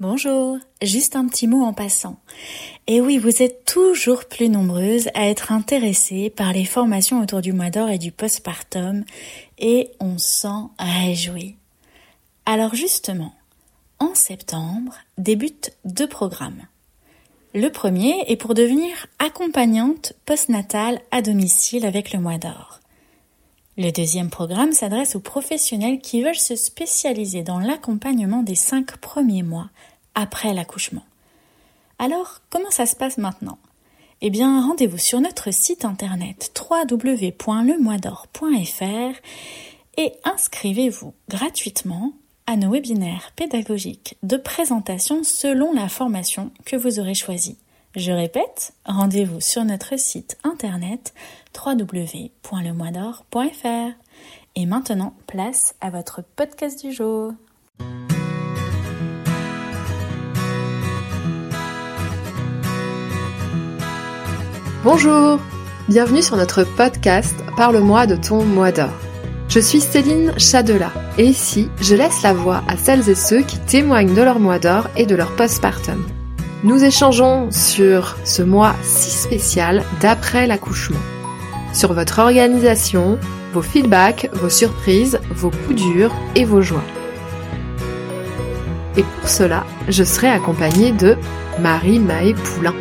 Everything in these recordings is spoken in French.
Bonjour, juste un petit mot en passant. Et oui, vous êtes toujours plus nombreuses à être intéressées par les formations autour du mois d'or et du postpartum et on s'en réjouit. Alors justement, en septembre débutent deux programmes. Le premier est pour devenir accompagnante postnatale à domicile avec le mois d'or. Le deuxième programme s'adresse aux professionnels qui veulent se spécialiser dans l'accompagnement des cinq premiers mois après l'accouchement. Alors, comment ça se passe maintenant? Eh bien, rendez-vous sur notre site internet www.lemoisdor.fr et inscrivez-vous gratuitement à nos webinaires pédagogiques de présentation selon la formation que vous aurez choisie. Je répète, rendez-vous sur notre site internet www.lemoisdor.fr. Et maintenant, place à votre podcast du jour. Bonjour, bienvenue sur notre podcast Parle-moi de ton mois d'or. Je suis Céline Chadela et ici, je laisse la voix à celles et ceux qui témoignent de leur mois d'or et de leur postpartum. Nous échangeons sur ce mois si spécial d'après l'accouchement, sur votre organisation, vos feedbacks, vos surprises, vos coups durs et vos joies. Et pour cela, je serai accompagnée de Marie Maë Poulain.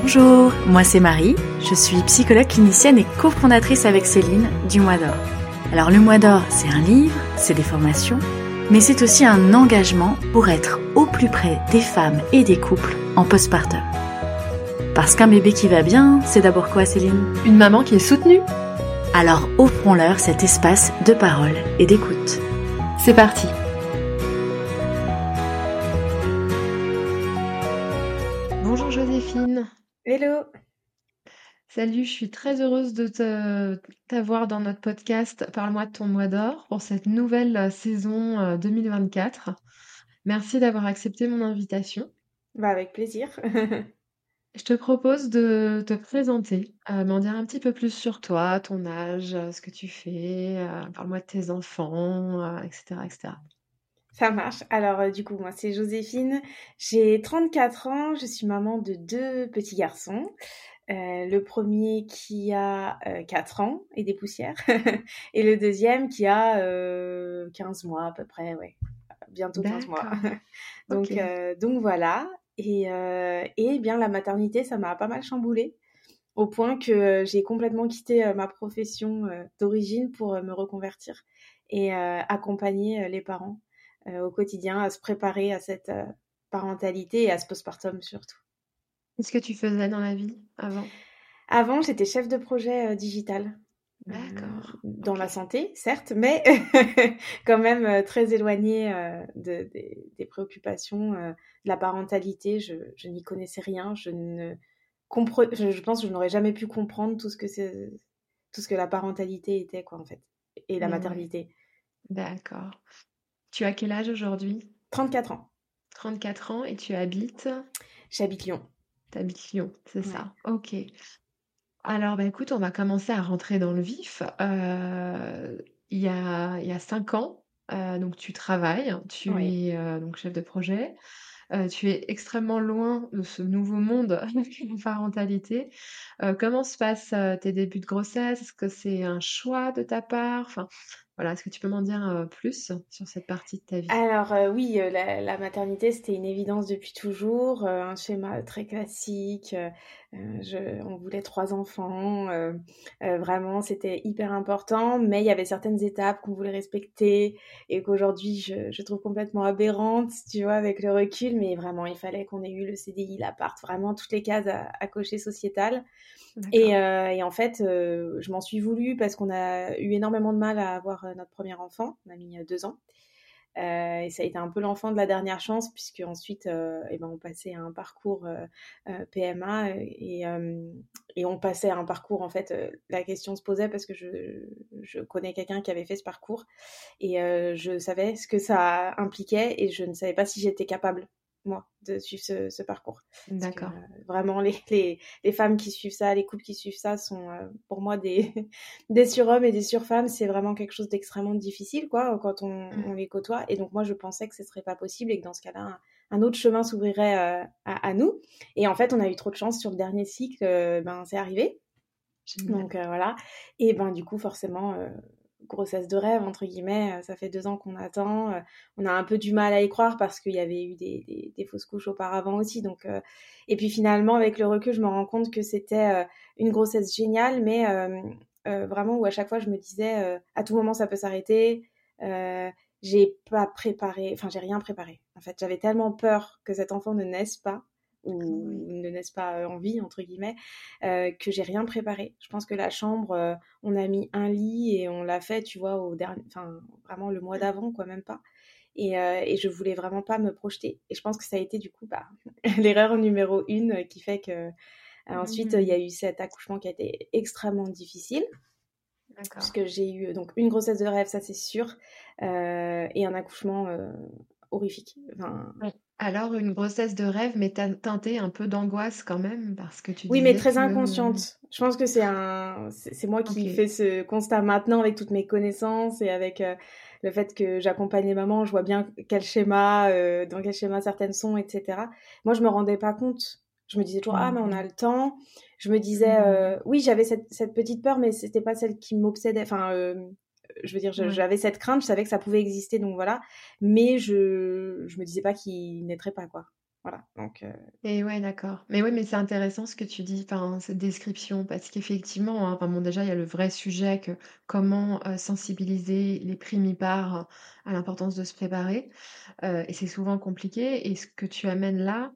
Bonjour, moi c'est Marie, je suis psychologue clinicienne et cofondatrice avec Céline du Mois d'Or. Alors le Mois d'Or, c'est un livre, c'est des formations, mais c'est aussi un engagement pour être au plus près des femmes et des couples en postpartum. Parce qu'un bébé qui va bien, c'est d'abord quoi Céline? Une maman qui est soutenue. Alors offrons-leur cet espace de parole et d'écoute. C'est parti Bonjour Joséphine Hello Salut, je suis très heureuse de t'avoir dans notre podcast Parle-moi de ton mois d'or pour cette nouvelle euh, saison 2024. Euh, Merci d'avoir accepté mon invitation. Bah avec plaisir. Je te propose de te présenter, euh, m'en dire un petit peu plus sur toi, ton âge, ce que tu fais, parle-moi de tes enfants, etc., etc. Ça marche. Alors, euh, du coup, moi, c'est Joséphine. J'ai 34 ans. Je suis maman de deux petits garçons. Euh, le premier qui a 4 euh, ans et des poussières. et le deuxième qui a 15 mois à peu près, ouais. Bientôt 15 mois. donc, donc voilà. Et, et bien, la maternité, ça m'a pas mal chamboulée au point que j'ai complètement quitté ma profession d'origine pour me reconvertir et accompagner les parents euh, au quotidien à se préparer à cette euh, parentalité et à ce postpartum surtout. Qu'est-ce que tu faisais dans la vie avant? Avant, j'étais chef de projet euh, digital. D'accord. dans la santé, certes, mais quand même très éloignée de, des préoccupations de la parentalité. Je, je n'y connaissais rien. Je ne je, je pense que je n'aurais jamais pu comprendre tout ce que c'est, tout ce que la parentalité était, quoi, en fait, et la maternité. D'accord. Tu as quel âge aujourd'hui? 34 ans. 34 ans et tu habites? J'habite Lyon. Tu habites Lyon, c'est ça. Ok. Alors, bah, écoute, on va commencer à rentrer dans le vif. Euh, il, y a, il y a cinq ans, euh, donc tu travailles, tu es euh, donc chef de projet. tu es extrêmement loin de ce nouveau monde de parentalité. comment se passent tes débuts de grossesse? Est-ce que c'est un choix de ta part? Enfin, voilà, est-ce que tu peux m'en dire plus sur cette partie de ta vie? Alors oui, la, maternité, c'était une évidence depuis toujours, un schéma très classique. On voulait trois enfants, vraiment, c'était hyper important, mais il y avait certaines étapes qu'on voulait respecter et qu'aujourd'hui, je, je, trouve complètement aberrantes, tu vois, avec le recul, mais vraiment, il fallait qu'on ait eu le CDI, l'appart, vraiment toutes les cases à, à cocher sociétales. Et, euh, et, en fait, euh, je m'en suis voulu parce qu'on a eu énormément de mal à avoir euh, notre premier enfant. On a mis deux ans. Euh, et ça a été un peu l'enfant de la dernière chance, puisque ensuite, euh, eh ben, on passait à un parcours euh, PMA et, et, on passait à un parcours, en fait, la question se posait parce que je, je connais quelqu'un qui avait fait ce parcours et je savais ce que ça impliquait et je ne savais pas si j'étais capable moi, de suivre ce, parcours. D'accord. Euh, vraiment, les, les, les, femmes qui suivent ça, les couples qui suivent ça sont euh, pour moi des, des surhommes et des surfemmes. C'est vraiment quelque chose d'extrêmement difficile, quoi, quand on, mmh. on, les côtoie. Et donc, moi, je pensais que ce serait pas possible et que dans ce cas-là, un autre chemin s'ouvrirait à, nous. Et en fait, on a eu trop de chance sur le dernier cycle, ben c'est arrivé. Donc voilà. Et ben du coup, forcément, grossesse de rêve, entre guillemets. Ça fait deux ans qu'on attend. On a un peu du mal à y croire parce qu'il y avait eu des, des, fausses couches auparavant aussi. Donc, et puis finalement, avec le recul, je me rends compte que c'était une grossesse géniale, mais vraiment où à chaque fois, je me disais, à tout moment, ça peut s'arrêter. j'ai pas préparé, enfin, j'ai rien préparé. En fait, j'avais tellement peur que cet enfant ne naisse pas ou ne naissent pas en vie entre guillemets euh, que j'ai rien préparé. Je pense que la chambre euh, on a mis un lit et on l'a fait tu vois au dernier enfin vraiment le mois d'avant quoi même pas. Et, euh, et, je voulais vraiment pas me projeter. Et je pense que ça a été du coup bah, l'erreur numéro une qui fait que ensuite il y a eu cet accouchement qui a été extrêmement difficile. Parce que j'ai eu donc une grossesse de rêve ça c'est sûr et un accouchement horrifique enfin, alors, une grossesse de rêve, mais teintée un peu d'angoisse quand même, parce que tu Oui, mais très inconsciente. Je pense que c'est un, c'est moi qui fais ce constat maintenant avec toutes mes connaissances et avec euh, le fait que j'accompagne les mamans, je vois bien quel schéma, euh, dans quel schéma certaines sont, etc. Moi, je me rendais pas compte. Je me disais toujours, ah, mais on a le temps. Je me disais, euh, oui, j'avais cette, cette, petite peur, mais c'était pas celle qui m'obsédait. Enfin, je veux dire, j'avais cette crainte, je savais que ça pouvait exister, donc voilà. Mais je, je me disais pas qu'il naîtrait pas, quoi. Voilà. Donc. Euh, Et ouais, d'accord. Mais oui, mais c'est intéressant ce que tu dis, enfin, cette description, parce qu'effectivement, hein, bon, déjà, il y a le vrai sujet que comment euh, sensibiliser les primipares à l'importance de se préparer. Euh, et c'est souvent compliqué. Et ce que tu amènes là,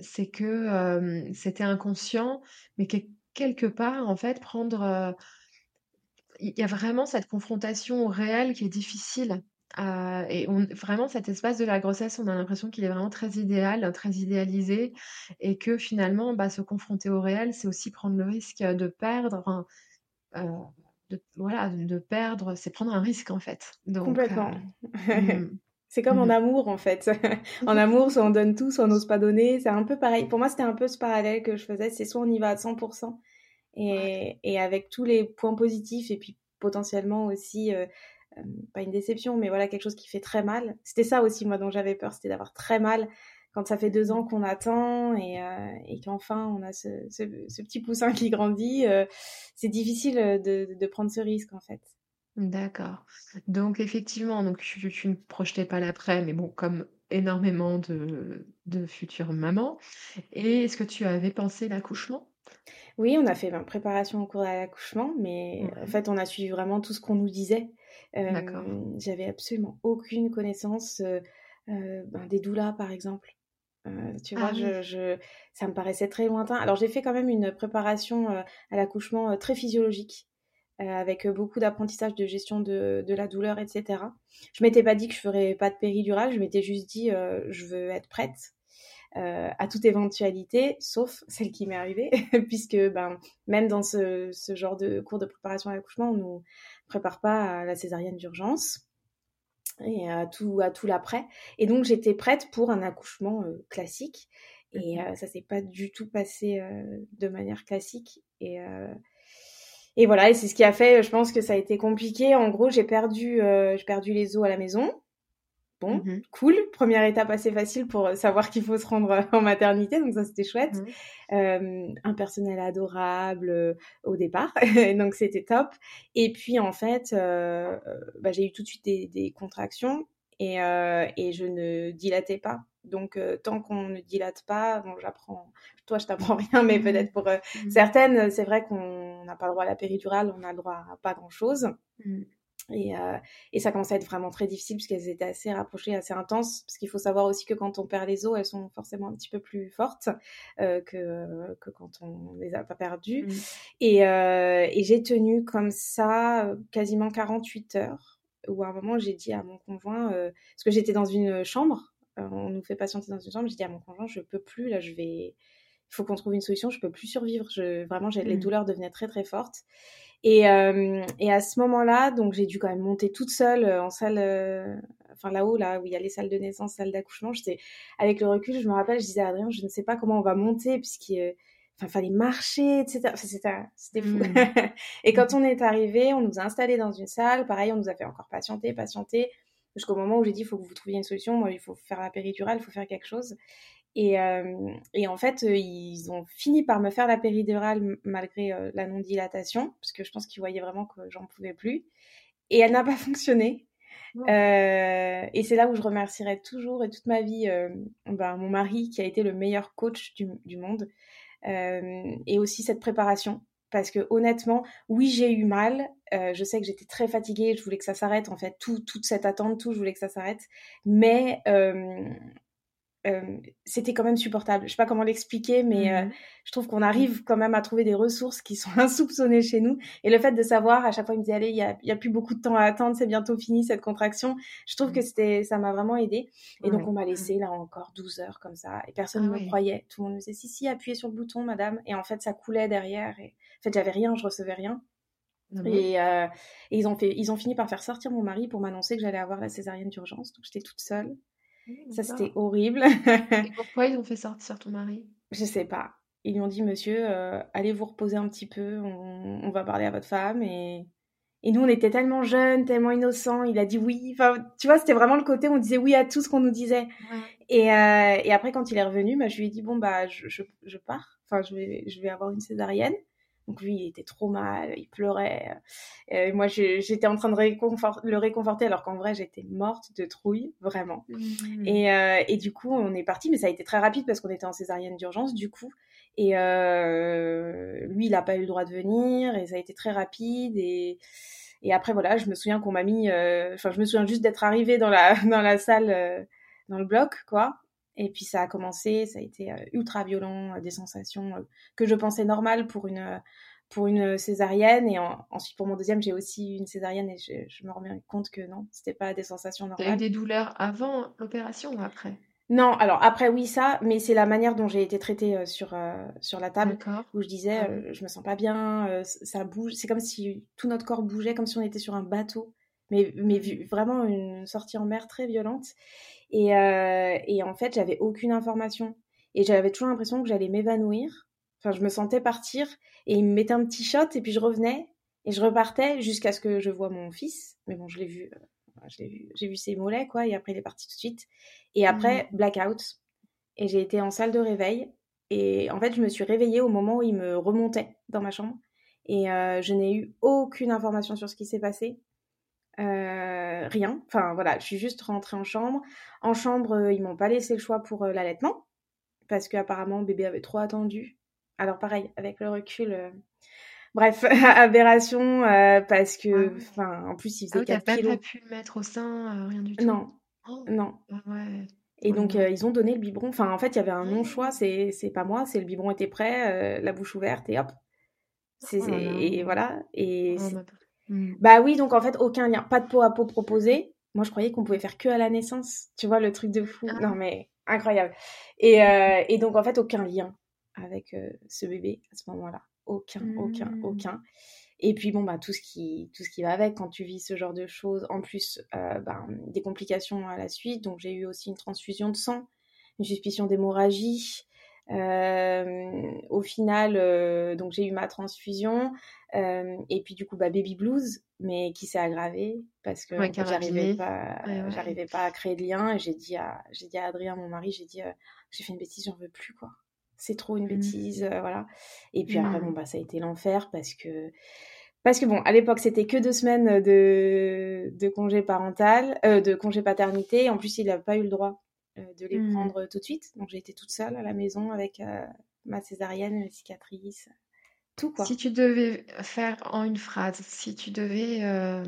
c'est que c'était inconscient, mais que quelque part, en fait, prendre il y a vraiment cette confrontation au réel qui est difficile. Euh, et on, vraiment, cet espace de la grossesse, on a l'impression qu'il est vraiment très idéal, très idéalisé, et que finalement, bah, se confronter au réel, c'est aussi prendre le risque de perdre. Euh, de, voilà, de perdre, c'est prendre un risque en fait. Donc, Complètement. Euh, hmm. c'est comme en hmm. amour en fait. en amour, soit on donne tout, soit on n'ose pas donner. C'est un peu pareil. Pour moi, c'était un peu ce parallèle que je faisais. C'est soit on y va à 100%, et, et, avec tous les points positifs et puis potentiellement aussi euh, euh, pas une déception mais voilà quelque chose qui fait très mal c'était ça aussi moi dont j'avais peur c'était d'avoir très mal quand ça fait deux ans qu'on attend et, euh, et qu'enfin on a ce, ce, petit poussin qui grandit c'est difficile de, de, prendre ce risque en fait D'accord. Donc effectivement, donc tu, tu ne projetais pas l'après, mais bon, comme énormément de, de futures mamans. Et est-ce que tu avais pensé l'accouchement? Oui, on a fait ben, préparation au cours de l'accouchement, mais en fait, on a suivi vraiment tout ce qu'on nous disait. J'avais absolument aucune connaissance euh, ben, des doulas, par exemple. tu vois, ah je, ça me paraissait très lointain. Alors, j'ai fait quand même une préparation à l'accouchement très physiologique, avec beaucoup d'apprentissage de gestion de, de, la douleur, etc. Je m'étais pas dit que je ferais pas de péridurale, je m'étais juste dit, je veux être prête. Euh, à toute éventualité, sauf celle qui m'est arrivée, puisque ben, même dans ce, ce, genre de cours de préparation à l'accouchement, on ne nous prépare pas à la césarienne d'urgence et à tout, à tout l'après. Et donc j'étais prête pour un accouchement euh, classique. Et euh, ça s'est pas du tout passé de manière classique. Et, et voilà, et c'est ce qui a fait, je pense que ça a été compliqué. En gros, j'ai perdu, j'ai perdu les os à la maison. Bon, mmh cool. Première étape assez facile pour savoir qu'il faut se rendre euh, en maternité, donc ça c'était chouette. Mmh. un personnel adorable euh, au départ, donc c'était top. Et puis en fait, euh, bah, j'ai eu tout de suite des, contractions et, et, je ne dilatais pas. Donc tant qu'on ne dilate pas, bon j'apprends, toi je t'apprends rien, mais mmh peut-être pour certaines, c'est vrai qu'on n'a pas le droit à la péridurale, on a le droit à pas grand chose. Et, euh, et, ça commençait à être vraiment très difficile puisqu'elles étaient assez rapprochées, assez intenses. Parce qu'il faut savoir aussi que quand on perd les os, elles sont forcément un petit peu plus fortes euh, que, que quand on les a pas perdues. Mmh. Et, euh, et j'ai tenu comme ça quasiment 48 heures. Où à un moment, j'ai dit à mon conjoint, parce que j'étais dans une chambre, on nous fait patienter dans une chambre, j'ai dit à mon conjoint, je peux plus, là, je vais. Il faut qu'on trouve une solution, je peux plus survivre. Je, vraiment, les mmh. douleurs devenaient très très fortes. Et, euh, et à ce moment-là, donc j'ai dû quand même monter toute seule euh, en salle, euh, enfin là-haut, là où il y a les salles de naissance, salles d'accouchement. J'étais avec le recul, je me rappelle, je disais à Adrien, je ne sais pas comment on va monter puisqu'il enfin fallait marcher, etc. Enfin, c'était fou. Mmh. et quand on est arrivé, on nous a installés dans une salle. Pareil, on nous a fait encore patienter, patienter. jusqu'au moment où j'ai dit il faut que vous trouviez une solution. Moi, il faut faire la péridurale, il faut faire quelque chose. Et, et, en fait, ils ont fini par me faire la péridurale malgré la non-dilatation, parce que je pense qu'ils voyaient vraiment que j'en pouvais plus. Et elle n'a pas fonctionné. Euh, et c'est là où je remercierai toujours et toute ma vie euh, ben, mon mari qui a été le meilleur coach du, du monde. Euh, et aussi cette préparation. Parce que honnêtement oui j'ai eu mal. Euh, je sais que j'étais très fatiguée je voulais que ça s'arrête en fait. Tout, toute cette attente tout je voulais que ça s'arrête. Mais euh, euh, c'était quand même supportable. Je sais pas comment l'expliquer, mais euh, mmh je trouve qu'on arrive quand même à trouver des ressources qui sont insoupçonnées chez nous. Et le fait de savoir, à chaque fois, il me dit allez, il y a, y a, plus beaucoup de temps à attendre, c'est bientôt fini cette contraction. Je trouve que mmh. c'était, ça m'a vraiment aidé. Et donc on m'a laissé là encore 12 heures comme ça, et personne ne ah me croyait. Tout le monde me disait si si, appuyez sur le bouton, madame. Et en fait, ça coulait derrière. Et en fait, j'avais rien, je recevais rien. Ah et, euh, et, ils ont fait, ils ont fini par faire sortir mon mari pour m'annoncer que j'allais avoir la césarienne d'urgence. Donc j'étais toute seule. Ça, c'était horrible. Et pourquoi ils ont fait sortir ton mari? Je sais pas. Ils lui ont dit, monsieur, euh, allez vous reposer un petit peu, on, va parler à votre femme. Et, et nous, on était tellement jeunes, tellement innocents. Il a dit oui. Enfin, tu vois, c'était vraiment le côté où on disait oui à tout ce qu'on nous disait. Et, euh, et, après, quand il est revenu, bah, je lui ai dit, bon, bah, je, je, je pars. Enfin, je vais, je vais avoir une césarienne. Donc lui, il était trop mal, il pleurait. Euh, moi, j'étais en train de le réconforter alors qu'en vrai, j'étais morte de trouille, vraiment. Mmh. Et, euh, et, du coup, on est parti, mais ça a été très rapide parce qu'on était en césarienne d'urgence, du coup. Et euh, lui, il n'a pas eu le droit de venir et ça a été très rapide. Et, et après, voilà, je me souviens qu'on m'a mis... Euh, enfin, je me souviens juste d'être arrivée dans la, dans la salle, euh, dans le bloc, quoi. Et puis ça a commencé, ça a été euh, ultra violent, euh, des sensations euh, que je pensais normales pour une pour une césarienne. Et ensuite pour mon deuxième j'ai aussi une césarienne et je, je me rends compte que non c'était pas des sensations normales. T'as eu des douleurs avant l'opération ou après? Non alors après oui ça mais c'est la manière dont j'ai été traitée sur sur la table où je disais ah je me sens pas bien ça bouge c'est comme si tout notre corps bougeait comme si on était sur un bateau mais mais vraiment une sortie en mer très violente et, euh, et en fait, j'avais aucune information. Et j'avais toujours l'impression que j'allais m'évanouir. Enfin, je me sentais partir et il me mettait un petit shot et puis je revenais et je repartais jusqu'à ce que je vois mon fils. Mais bon, je l'ai vu, euh, j'ai vu ses mollets, quoi, et après il est parti tout de suite. Et après, mmh. blackout. Et j'ai été en salle de réveil. Et en fait, je me suis réveillée au moment où il me remontait dans ma chambre. Et euh, je n'ai eu aucune information sur ce qui s'est passé. Euh, rien. Enfin voilà, je suis juste rentrée en chambre. En chambre, euh, ils m'ont pas laissé le choix pour euh, l'allaitement parce qu'apparemment bébé avait trop attendu. Alors pareil, avec le recul, bref, aberration parce que, ah enfin, en plus il faisait ah, 4 kilos. pas pu le mettre au sein, rien du tout. Non, oh. non. Ah ouais. Et donc ils ont donné le biberon. Enfin en fait il y avait un non choix, c'est c'est pas moi, c'est le biberon était prêt, la bouche ouverte et hop. Oh et voilà et Mm. Bah oui, donc en fait, aucun lien. Pas de peau à peau proposé. Moi, je croyais qu'on pouvait faire que à la naissance. Tu vois, le truc de fou. Ah. Non, mais incroyable. Et, euh, et, donc, en fait, aucun lien avec euh, ce bébé à ce moment-là. Aucun, aucun, mm. aucun. Et puis, bon, bah, tout ce, qui, tout ce qui va avec quand tu vis ce genre de choses. En plus, euh, bah, des complications à la suite. Donc, j'ai eu aussi une transfusion de sang, une suspicion d'hémorragie. Euh, au final, euh, donc j'ai eu ma transfusion euh, et puis du coup bah, baby blues, mais qui s'est aggravé parce que j'arrivais pas, j'arrivais pas à créer de lien. Et j'ai dit à, j'ai dit à Adrien, mon mari, j'ai dit, j'ai fait une bêtise, j'en veux plus quoi. C'est trop une mmh. bêtise, voilà. Et puis après bon mmh. bah ça a été l'enfer parce que parce que bon, à l'époque, c'était que deux semaines de, de congé parental, de congé paternité. En plus, il n'a pas eu le droit euh, de les mmh. prendre tout de suite. Donc j'ai été toute seule à la maison avec euh, ma césarienne, mes cicatrices, tout quoi. Si tu devais faire en une phrase, si tu devais euh,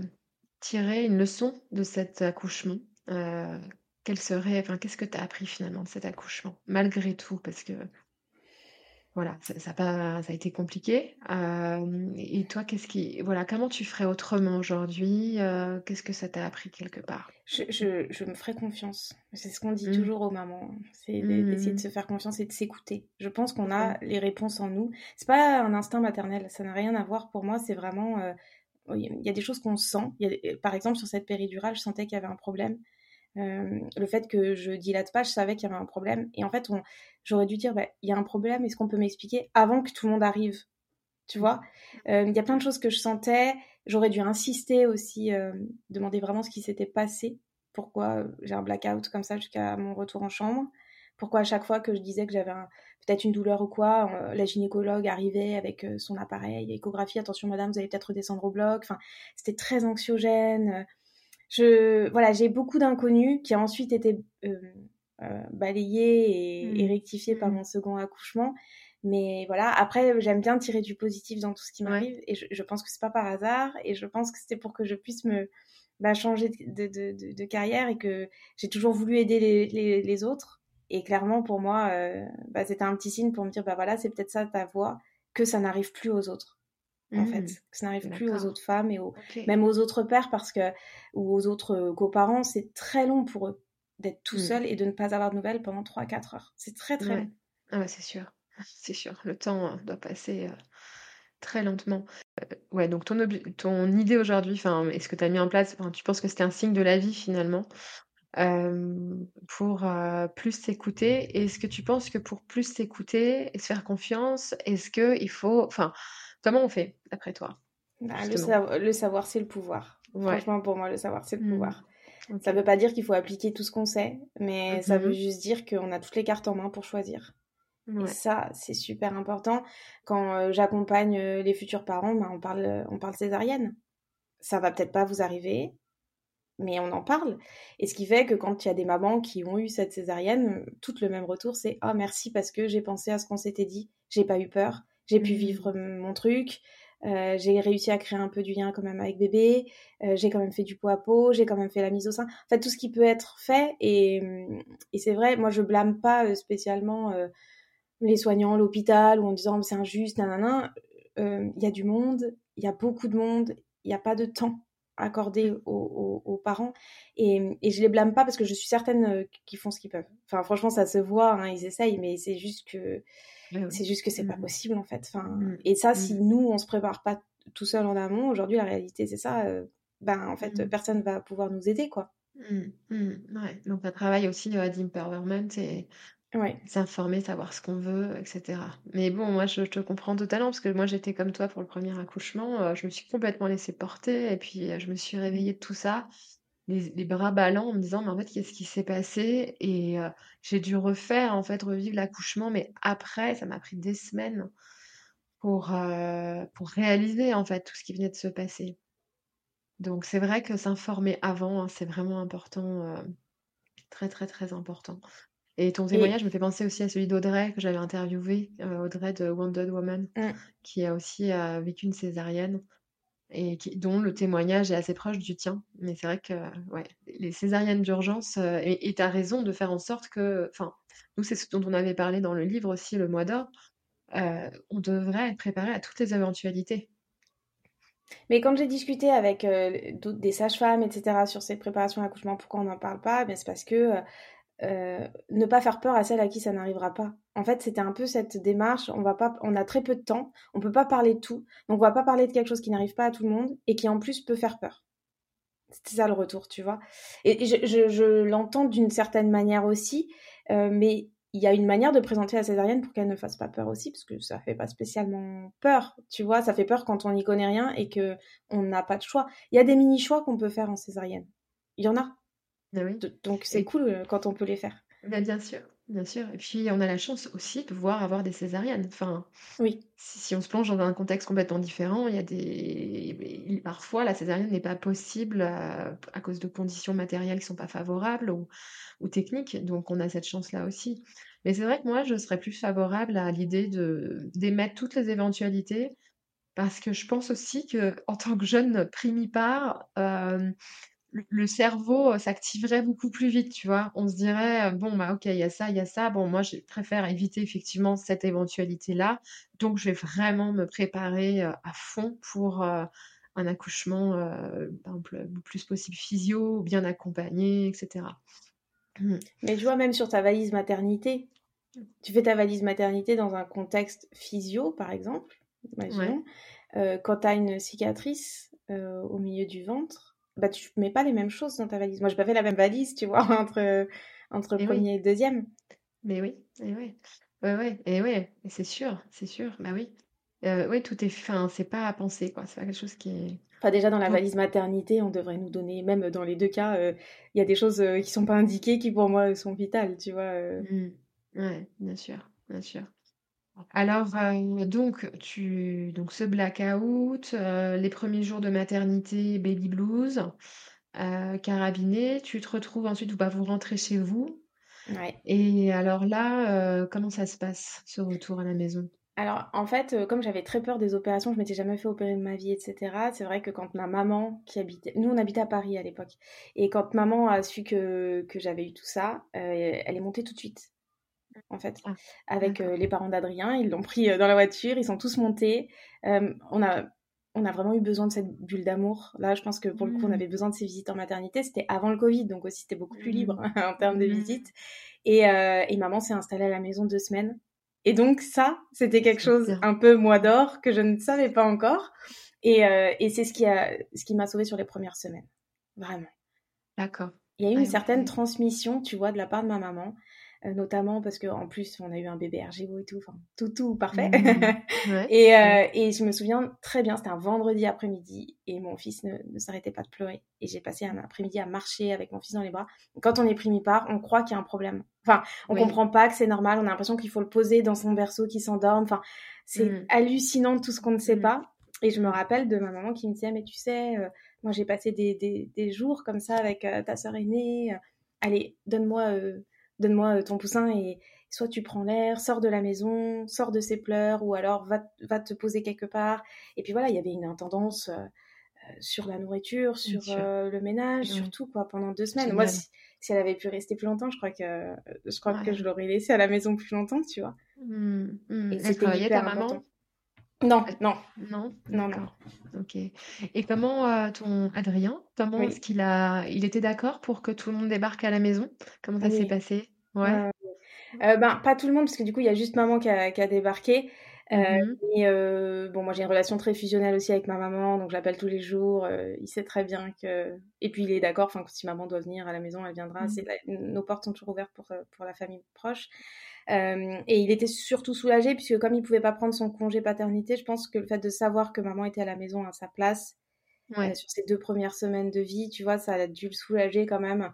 tirer une leçon de cet accouchement, quelle serait, enfin, qu'est-ce que tu as appris finalement de cet accouchement, malgré tout, parce que voilà, ça, ça, a, ça a été compliqué. Euh, et toi, qu'est-ce qui, voilà, comment tu ferais autrement aujourd'hui euh, Qu'est-ce que ça t'a appris quelque part? Je, je, je, me ferai confiance. C'est ce qu'on dit mmh. toujours aux mamans. C'est d'essayer de mmh. se faire confiance et de s'écouter. Je pense qu'on a les réponses en nous. C'est pas un instinct maternel. Ça n'a rien à voir pour moi. C'est vraiment, euh, il y a des choses qu'on sent. Y a, par exemple, sur cette péridurale, je sentais qu'il y avait un problème. Euh, le fait que je dilate pas, je savais qu'il y avait un problème. Et en fait, j'aurais dû dire, bah, il y a un problème, est-ce qu'on peut m'expliquer avant que tout le monde arrive? Tu vois? Euh, Il y a plein de choses que je sentais. J'aurais dû insister aussi, euh, demander vraiment ce qui s'était passé pourquoi j'ai un blackout comme ça jusqu'à mon retour en chambre? Pourquoi à chaque fois que je disais que j'avais peut-être une douleur ou quoi, la gynécologue arrivait avec son appareil, échographie, attention madame, vous allez peut-être redescendre au bloc. Enfin, c'était très anxiogène. Je, voilà, j'ai beaucoup d'inconnus qui ont ensuite été balayés et, mmh. rectifiés par mmh. mon second accouchement. Mais voilà, après, j'aime bien tirer du positif dans tout ce qui m'arrive. Et je, pense que c'est pas par hasard. Et je pense que c'était pour que je puisse me bah, changer de, de, de, carrière et que j'ai toujours voulu aider les, les, les, autres. Et clairement, pour moi, euh, bah, c'était un petit signe pour me dire, bah voilà, c'est peut-être ça ta voix, que ça n'arrive plus aux autres. En fait, mmh. que ça n'arrive plus aux autres femmes et même aux autres pères parce que, ou aux autres euh, coparents, c'est très long pour eux d'être tout mmh. seuls et de ne pas avoir de nouvelles pendant 3-4 heures. C'est très très long. Ah c'est sûr. C'est sûr, le temps euh, doit passer euh, très lentement. Euh, ouais, donc ton, ton idée aujourd'hui, enfin, est-ce que tu as mis en place, tu penses que c'était un signe de la vie finalement pour plus s'écouter? Est-ce que tu penses que pour plus s'écouter et se faire confiance, est-ce qu'il faut, enfin, comment on fait d'après toi? Bah, le, savoir, c'est le pouvoir. Franchement, pour moi, le savoir, c'est le mmh. pouvoir. Ça ne veut pas dire qu'il faut appliquer tout ce qu'on sait, mais ça veut mmh juste dire qu'on a toutes les cartes en main pour choisir. Et ça, c'est super important. Quand euh, j'accompagne euh, les futurs parents, ben, on, parle, euh, on parle césarienne. Ça va peut-être pas vous arriver, mais on en parle. Et ce qui fait que quand il y a des mamans qui ont eu cette césarienne, tout le même retour, c'est Ah, merci parce que j'ai pensé à ce qu'on s'était dit, j'ai pas eu peur, j'ai pu mmh. vivre mon truc, j'ai réussi à créer un peu du lien quand même avec bébé, j'ai quand même fait du pot à pot, j'ai quand même fait la mise au sein. En fait, tout ce qui peut être fait. Et, et c'est vrai, moi, je blâme pas spécialement les soignants, l'hôpital, ou en disant c'est injuste, nanana, euh, il y a du monde, il y a beaucoup de monde, il n'y a pas de temps accordé aux, parents. Et, et je les blâme pas parce que je suis certaine euh, qu'ils font ce qu'ils peuvent. Enfin, franchement, ça se voit, hein, ils essayent, mais c'est juste que c'est juste que c'est pas mmh. possible en fait. Enfin, mmh. et ça, si mmh. nous on se prépare pas tout seul en amont, aujourd'hui la réalité c'est ça. Euh, ben en fait, personne va pouvoir nous aider quoi. Ouais. Donc un travail aussi d'empowerment et S'informer, savoir ce qu'on veut, etc. Mais bon, moi, je te comprends totalement parce que moi, j'étais comme toi pour le premier accouchement. Euh, je me suis complètement laissée porter et puis euh, je me suis réveillée de tout ça, les, bras ballants, en me disant, mais en fait, qu'est-ce qui s'est passé? Et euh, j'ai dû refaire, en fait, revivre l'accouchement, mais après, ça m'a pris des semaines pour, pour réaliser, en fait, tout ce qui venait de se passer. Donc, c'est vrai que s'informer avant, hein, c'est vraiment important, très, très, très important. Et ton témoignage me fait penser aussi à celui d'Audrey que j'avais interviewé, euh, Audrey de Wounded Woman, mmh. qui a aussi euh, vécu une césarienne et qui, dont le témoignage est assez proche du tien. Mais c'est vrai que ouais, les césariennes d'urgence, euh, et tu as raison de faire en sorte que, enfin, nous c'est ce dont on avait parlé dans le livre aussi, Le Mois d'Or, on devrait être préparé à toutes les éventualités. Mais quand j'ai discuté avec des sages-femmes, etc., sur ces préparations à l'accouchement, pourquoi on n'en parle pas? Ben, C'est parce que ne pas faire peur à celle à qui ça n'arrivera pas. En fait, c'était un peu cette démarche. On va pas, on a très peu de temps, on peut pas parler de tout, donc on va pas parler de quelque chose qui n'arrive pas à tout le monde et qui en plus peut faire peur. C'était ça le retour, tu vois. Et, je, l'entends d'une certaine manière aussi, euh, mais il y a une manière de présenter la césarienne pour qu'elle ne fasse pas peur aussi, parce que ça fait pas spécialement peur, tu vois. Ça fait peur quand on n'y connaît rien et que on n'a pas de choix. Il y a des mini choix qu'on peut faire en césarienne. Il y en a. Ah donc c'est cool euh, quand on peut les faire. Bah, bien sûr, bien sûr. Et puis on a la chance aussi de pouvoir avoir des césariennes. Enfin, oui. si, on se plonge dans un contexte complètement différent, il y a des parfois la césarienne n'est pas possible à, euh, à, cause de conditions matérielles qui sont pas favorables ou, ou techniques. Donc on a cette chance-là aussi. Mais c'est vrai que moi je serais plus favorable à l'idée de d'émettre toutes les éventualités parce que je pense aussi que en tant que jeune primipare, euh, le cerveau euh, s'activerait beaucoup plus vite, tu vois. On se dirait, euh, bon, bah, ok, il y a ça, il y a ça. Bon, moi, je préfère éviter effectivement cette éventualité-là. Donc, je vais vraiment me préparer euh, à fond pour un accouchement, par exemple, le plus possible physio, bien accompagné, etc. Mmh. Mais tu vois, même sur ta valise maternité, tu fais ta valise maternité dans un contexte physio, par exemple, imaginons. quand tu as une cicatrice au milieu du ventre, bah, tu mets pas les mêmes choses dans ta valise. Moi, j'ai pas fait la même valise, tu vois, entre, entre premier et deuxième. Mais oui, et oui. Ouais, ouais, et ouais, et c'est sûr, c'est sûr, bah oui. Euh, oui, tout est fin, c'est pas à penser, quoi. C'est pas quelque chose qui est. Enfin, déjà dans la valise maternité, on devrait nous donner, même dans les deux cas, il y a des choses qui sont pas indiquées qui pour moi sont vitales, tu vois. Mmh. Ouais, bien sûr, bien sûr. Alors, donc, tu, donc ce blackout, les premiers jours de maternité, baby blues, carabiné, tu te retrouves ensuite, pas vous rentrez chez vous. Ouais. Et alors là, comment ça se passe, ce retour à la maison? Alors, en fait, comme j'avais très peur des opérations, je m'étais jamais fait opérer de ma vie, etc. C'est vrai que quand ma maman qui habitait, nous on habitait à Paris à l'époque, et quand maman a su que, que j'avais eu tout ça, elle est montée tout de suite en fait, ah, avec euh, les parents d'Adrien. Ils l'ont pris euh, dans la voiture, ils sont tous montés. Euh, on, a, on a vraiment eu besoin de cette bulle d'amour. Là, je pense que pour le coup, on mmh. avait besoin de ces visites en maternité. C'était avant le Covid, donc aussi c'était beaucoup plus libre mmh. en termes de mmh. visites. Et, et maman s'est installée à la maison deux semaines. Et donc ça, c'était quelque chose un peu moi d'or que je ne savais pas encore. Et, et c'est ce qui a, ce qui m'a sauvée sur les premières semaines, vraiment. D'accord. Il y a eu une certaine transmission, tu vois, de la part de ma maman. Euh, notamment parce qu'en plus on a eu un bébé RGO et tout, enfin tout tout parfait. Mmh. et, euh, et, je me souviens très bien, c'était un vendredi après-midi et mon fils ne, ne s'arrêtait pas de pleurer et j'ai passé un après-midi à marcher avec mon fils dans les bras. Quand on est pris mi-part, on croit qu'il y a un problème. Enfin, on comprend pas que c'est normal, on a l'impression qu'il faut le poser dans son berceau qui s'endorme. Enfin, c'est mmh. hallucinant tout ce qu'on ne sait mmh. pas. Et je me rappelle de ma maman qui me disait mais tu sais, euh, moi j'ai passé des, des, des, jours comme ça avec ta sœur aînée. allez, donne-moi donne-moi euh, ton poussin et soit tu prends l'air, sors de la maison, sors de ses pleurs, ou alors va, va te poser quelque part. Et puis voilà, il y avait une intendance euh, euh, sur la nourriture, sur le ménage, sur tout, quoi, pendant deux semaines. Moi, si, elle avait pu rester plus longtemps, je crois que je crois que je l'aurais laissée à la maison plus longtemps, tu vois. Mmh, mmh. Et c'était ta maman? Non, non. Non? Non, non. Ok. Et comment ton Adrien, comment est-ce qu'il a, il était d'accord pour que tout le monde débarque à la maison? Comment ça s'est passé? Ouais. ben, pas tout le monde, parce que du coup, il y a juste maman qui a, qui a débarqué. Euh, mmh bon, moi j'ai une relation très fusionnelle aussi avec ma maman, donc j'appelle tous les jours. il sait très bien que. Et puis il est d'accord, enfin, si maman doit venir à la maison, elle viendra. Mmh. C'est Nos portes sont toujours ouvertes pour, pour la famille proche. Euh, et il était surtout soulagé puisque comme il pouvait pas prendre son congé paternité, je pense que le fait de savoir que maman était à la maison à sa place euh, sur ses deux premières semaines de vie, tu vois, ça a dû le soulager quand même.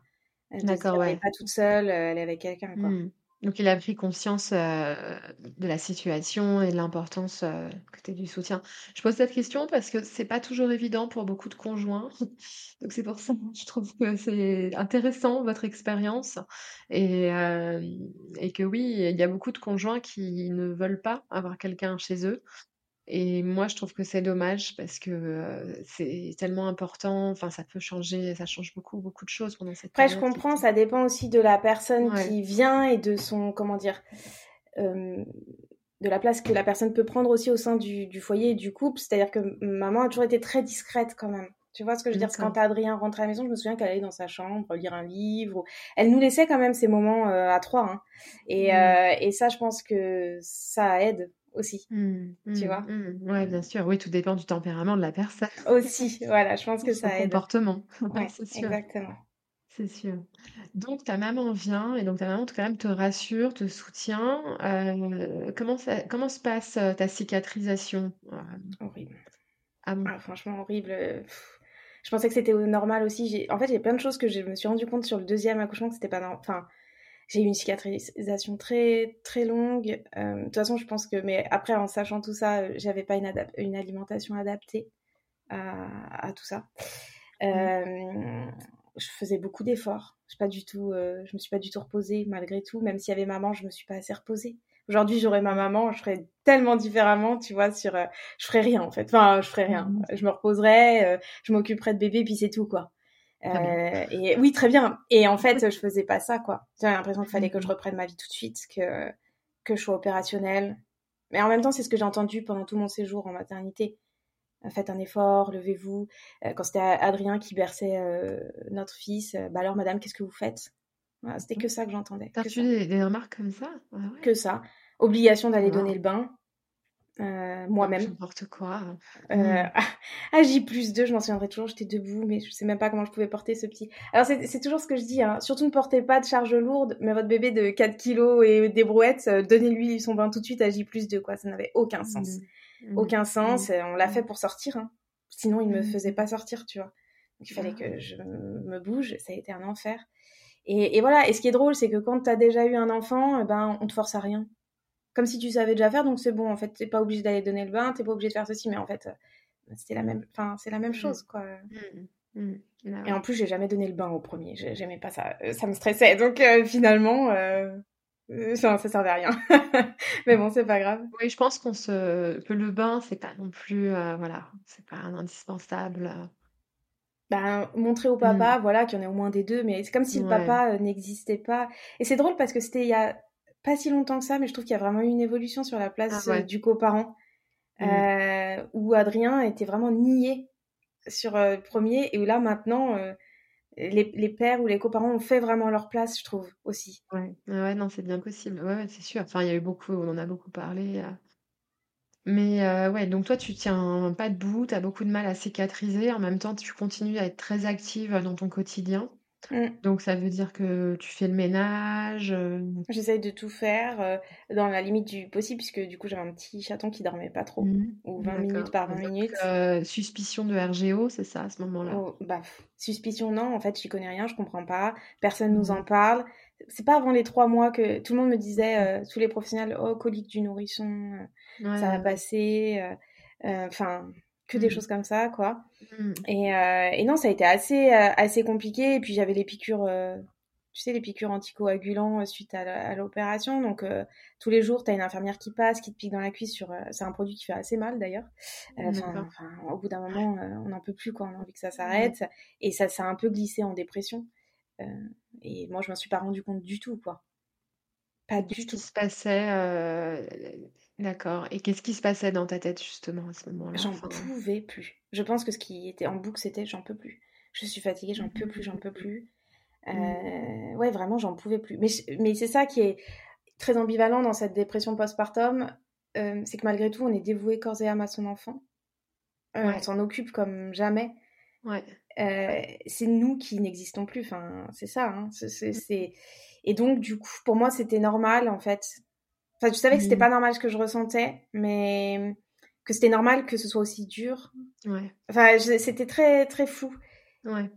D'accord, ouais. Elle n'est pas toute seule, elle est avec quelqu'un, quoi. Mmh. Donc il a pris conscience euh, de la situation et de l'importance euh, que du soutien. Je pose cette question parce que c'est pas toujours évident pour beaucoup de conjoints. Donc c'est pour ça que je trouve que c'est intéressant votre expérience euh, et que oui, il y a beaucoup de conjoints qui ne veulent pas avoir quelqu'un chez eux et moi, je trouve que c'est dommage parce que c'est tellement important. Enfin, ça peut changer, ça change beaucoup, beaucoup de choses pendant cette Après, je comprends, ça dépend aussi de la personne qui vient et de son, comment dire, de la place que la personne peut prendre aussi au sein du, du foyer et du couple. C'est-à-dire que maman a toujours été très discrète quand même. Tu vois ce que je veux dire? Quand Adrien rentrait à la maison, je me souviens qu'elle allait dans sa chambre lire un livre. Elle nous laissait quand même ces moments à trois. Hein. Et, mmh. et ça, je pense que ça aide aussi. Mmh, tu mmh, vois mmh. Oui, bien sûr. Oui, tout dépend du tempérament de la personne. Aussi, voilà, je pense que ça aide. comportement. c'est sûr. Exactement. C'est sûr. Donc ta maman vient et donc ta maman quand même te rassure, te soutient. Euh, comment ça, comment se passe euh, ta cicatrisation euh? Horrible. Ah, franchement horrible. Je pensais que c'était normal aussi. En fait, il y a plein de choses que je me suis rendu compte sur le deuxième accouchement que c'était pas normal. Enfin, j'ai eu une cicatrisation très très longue. Euh, de toute façon, je pense que, mais après, en sachant tout ça, euh, j'avais pas une, une, alimentation adaptée à, à tout ça. Mmh. Euh, je faisais beaucoup d'efforts. Je pas du tout, je me suis pas du tout reposée malgré tout. Même s'il y avait maman, je me suis pas assez reposée. Aujourd'hui, j'aurais ma maman, je ferais tellement différemment, tu vois. Sur, je ferais rien en fait. Enfin, je ferais rien. Mmh. Je me reposerais, je m'occuperais de bébé, puis c'est tout quoi. Euh, et oui, très bien. Et en fait, je faisais pas ça, quoi. J'avais l'impression qu'il fallait que je mhm. reprenne ma vie tout de suite, que que je sois opérationnelle. Mais en même temps, c'est ce que j'ai entendu pendant tout mon séjour en maternité. Faites un effort, levez-vous. Euh, quand c'était Adrien qui berçait euh, notre fils, bah alors, madame, qu'est-ce que vous faites? Voilà, C'était que ça que j'entendais. T'as reçu des, remarques comme ça? Que ça. Obligation d'aller donner le bain. Euh, moi-même. N'importe quoi. Euh, mmh. À J plus 2, je m'en souviendrai toujours, j'étais debout, mais je sais même pas comment je pouvais porter ce petit. Alors c'est toujours ce que je dis, hein. surtout ne portez pas de charge lourde, mais votre bébé de 4 kilos et des brouettes, euh, donnez-lui son bain tout de suite à J plus 2, quoi. Ça n'avait aucun sens. Mmh. Mmh. Aucun sens, on l'a fait pour sortir. Hein. Sinon, il ne me faisait pas sortir, tu vois. Donc, il fallait ah. que je me bouge. Ça a été un enfer. Et, voilà. Et ce qui est drôle, c'est que quand tu as déjà eu un enfant, eh ben, on te force à rien. Comme si tu savais déjà faire, donc c'est bon. En fait, t'es pas obligé d'aller donner le bain, t'es pas obligé de faire ceci, mais en fait, euh, c'était la même, enfin, c'est la même mmh. chose, quoi. Mmh. Et en plus, j'ai jamais donné le bain au premier. J'aimais pas ça. Euh, ça me stressait. Donc, euh, finalement, ça, ça servait à rien. mais bon, c'est pas grave. Oui, je pense qu'on se... que le bain, c'est pas non plus, voilà, c'est pas un indispensable. Ben, montrer au papa, voilà, qu'il y en ait au moins des deux, mais c'est comme si le papa n'existait pas. Et c'est drôle parce que c'était il y a pas si longtemps que ça, mais je trouve qu'il y a vraiment eu une évolution sur la place ah du coparent, mmh. où Adrien était vraiment nié sur le premier, et où là maintenant, les, les, pères ou les coparents ont fait vraiment leur place, je trouve aussi. Ouais, ouais non, c'est bien possible. Ouais, c'est sûr. Enfin, il y a eu beaucoup, on en a beaucoup parlé. Mais ouais, donc toi, tu tiens pas debout, tu as beaucoup de mal à cicatriser. En même temps, tu continues à être très active dans ton quotidien. Mmh. Donc ça veut dire que tu fais le ménage. Euh, J'essaye de tout faire euh, dans la limite du possible, puisque du coup j'avais un petit chaton qui dormait pas trop, mmh. ou 20 minutes par 20 minutes. Euh, suspicion de RGO, c'est ça à ce moment-là? Oh, bah, Suspicion, non, en fait j'y connais rien, je comprends pas, personne nous mmh. en parle. C'est pas avant les trois mois que tout le monde me disait, tous les professionnels, oh, colique du nourrisson, ça va passer. Enfin, que des mmh. choses comme ça, quoi. Mmh. Et, euh, et, non, ça a été assez, euh, assez compliqué. Et puis j'avais les piqûres, euh, tu sais, les piqûres anticoagulants suite à l'opération. Donc tous les jours, tu as une infirmière qui passe, qui te pique dans la cuisse. sur C'est un produit qui fait assez mal d'ailleurs. Enfin, au bout d'un moment, on n'en peut plus, quoi. On a envie que ça s'arrête. Et ça s'est un peu glissé en dépression. et moi, je m'en suis pas rendu compte du tout, quoi. Pas du tout. Ce qui se passait D'accord. Et qu'est-ce qui se passait dans ta tête justement à ce moment-là? J'en pouvais plus. Je pense que ce qui était en boucle, c'était j'en peux plus. Je suis fatiguée, j'en peux plus, j'en peux plus. Mmh. Euh, ouais, vraiment, j'en pouvais plus. Mais, mais c'est ça qui est très ambivalent dans cette dépression postpartum, euh, c'est que malgré tout, on est dévoué corps et âme à son enfant. Euh, on s'en occupe comme jamais. Ouais. c'est nous qui n'existons plus. Enfin, c'est ça. Hein. Mmh. Et donc, du coup, pour moi, c'était normal, en fait, Enfin, je savais que c'était pas normal ce que je ressentais, mais que c'était normal que ce soit aussi dur. Ouais. Enfin, c'était très très flou. Ouais.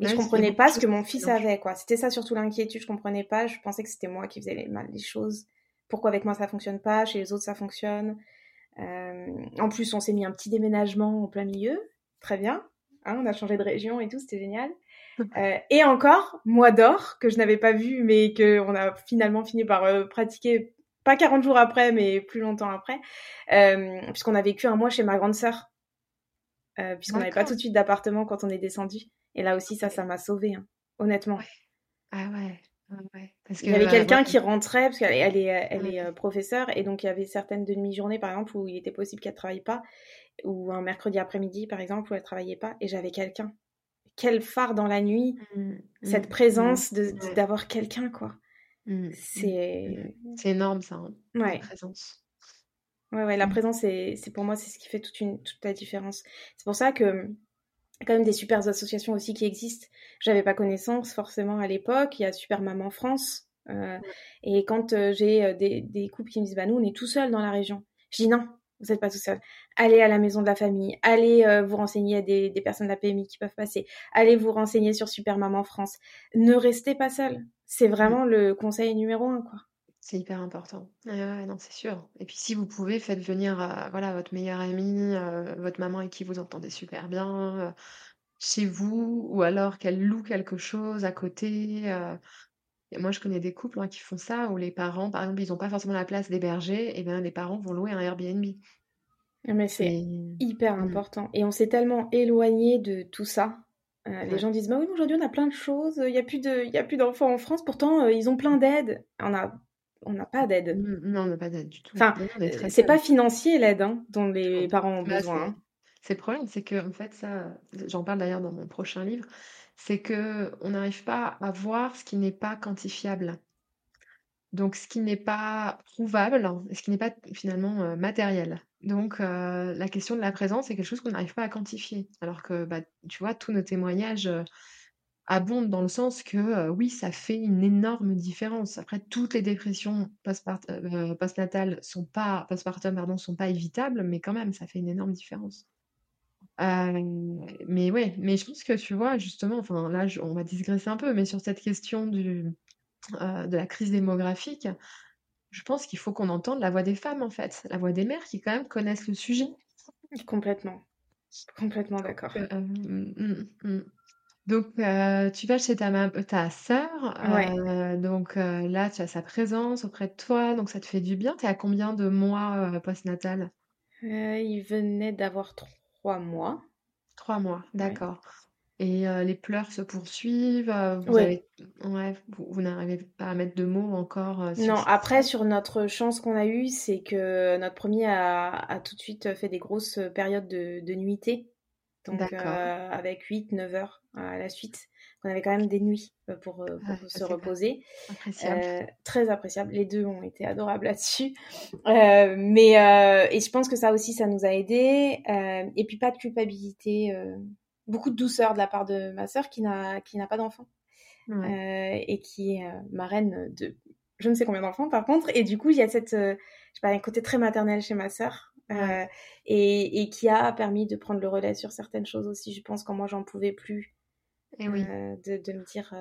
Et je comprenais pas ce que mon fils avait, quoi. C'était ça surtout l'inquiétude. Je comprenais pas. Je pensais que c'était moi qui faisais les, mal les choses. Pourquoi avec moi ça fonctionne pas, chez les autres ça fonctionne. Euh, en plus, on s'est mis un petit déménagement en plein milieu. Très bien. Hein, on a changé de région et tout, c'était génial. Euh, et encore, mois d'or, que je n'avais pas vu, mais qu'on a finalement fini par euh, pratiquer pas 40 jours après, mais plus longtemps après, euh, puisqu'on a vécu un mois chez ma grande sœur, euh, puisqu'on n'avait pas tout de suite d'appartement quand on est descendu. Et là aussi, ça, ça m'a sauvée, hein, honnêtement. Ah ouais. ouais. Parce il y avait quelqu'un qui rentrait, parce qu'elle elle est, elle est euh, professeure, et donc il y avait certaines demi-journées, par exemple, où il était possible qu'elle ne travaille pas, ou un mercredi après-midi, par exemple, où elle ne travaillait pas, et j'avais quelqu'un. Quel phare dans la nuit, mmh, cette mmh, présence mmh. d'avoir quelqu'un, quoi. Mmh, mmh, c'est c'est énorme ça, hein, la présence. Ouais, ouais, la mmh. présence, c'est pour moi, c'est ce qui fait toute, une, toute la différence. C'est pour ça que quand même des super associations aussi qui existent. J'avais pas connaissance forcément à l'époque. Il y a Super Maman France. Euh, et quand euh, j'ai euh, des, des, couples qui me disent bah nous on est tout seul dans la région, je dis non, vous n'êtes pas tout seul. Allez à la maison de la famille, allez vous renseigner à des, des, personnes de la PMI qui peuvent passer, allez vous renseigner sur Super Maman France. Ne restez pas seul. C'est vraiment le conseil numéro un, quoi. C'est hyper important. non, c'est sûr. Et puis si vous pouvez, faites venir euh, voilà, votre meilleure amie, euh, votre maman avec qui vous entendez super bien, euh, chez vous, ou alors qu'elle loue quelque chose à côté. Et moi, je connais des couples hein, qui font ça, où les parents, par exemple, ils n'ont pas forcément la place d'héberger, et bien les parents vont louer un Airbnb. Mais c'est hyper mmh. important. Et on s'est tellement éloigné de tout ça euh, les gens disent bah oui, aujourd'hui on a plein de choses, il n'y a plus de, il a plus d'enfants en France, pourtant euh, ils ont plein d'aides. On a, on n'a pas d'aide. Non, on n'a pas d'aide du tout. Enfin, c'est pas financier l'aide hein, dont les parents ont bah, besoin. Hein. C'est le problème, c'est que en fait ça, j'en parle d'ailleurs dans mon prochain livre, c'est que on n'arrive pas à voir ce qui n'est pas quantifiable. Donc ce qui n'est pas prouvable, ce qui n'est pas finalement euh, matériel. Donc, euh, la question de la présence, c'est quelque chose qu'on n'arrive pas à quantifier. Alors que, bah, tu vois, tous nos témoignages euh, abondent dans le sens que, euh, oui, ça fait une énorme différence. Après, toutes les dépressions postnatales sont pas, postpartum, pardon, sont pas évitables, mais quand même, ça fait une énorme différence. mais ouais, mais je pense que tu vois, justement, enfin là, on va digresser un peu, mais sur cette question du, de la crise démographique, je pense qu'il faut qu'on entende la voix des femmes, en fait, la voix des mères qui quand même connaissent le sujet. Complètement. Complètement d'accord. Mmh, mmh, mmh. Donc, tu vas chez ta, ta sœur, donc là, tu as sa présence auprès de toi, donc ça te fait du bien. Tu es à combien de mois post-natal? Il venait d'avoir trois mois. Trois mois, d'accord. Et les pleurs se poursuivent, vous ouais, vous, n'arrivez pas à mettre de mots encore Non, après, sur notre chance qu'on a eue, c'est que notre premier a, tout de suite fait des grosses périodes de, de nuitée. Donc, avec 8-9 heures à la suite. On avait quand même des nuits pour, ah, se reposer. très appréciable. Les deux ont été adorables là-dessus. mais et je pense que ça aussi, ça nous a aidés. et puis pas de culpabilité beaucoup de douceur de la part de ma sœur qui n'a qui n'a pas d'enfant. Euh, et qui est euh, marraine de je ne sais combien d'enfants par contre. Et du coup il y a cette euh, je sais pas un côté très maternel chez ma sœur et, et, qui a permis de prendre le relais sur certaines choses aussi. Je pense quand moi j'en pouvais plus et oui. de, de, me dire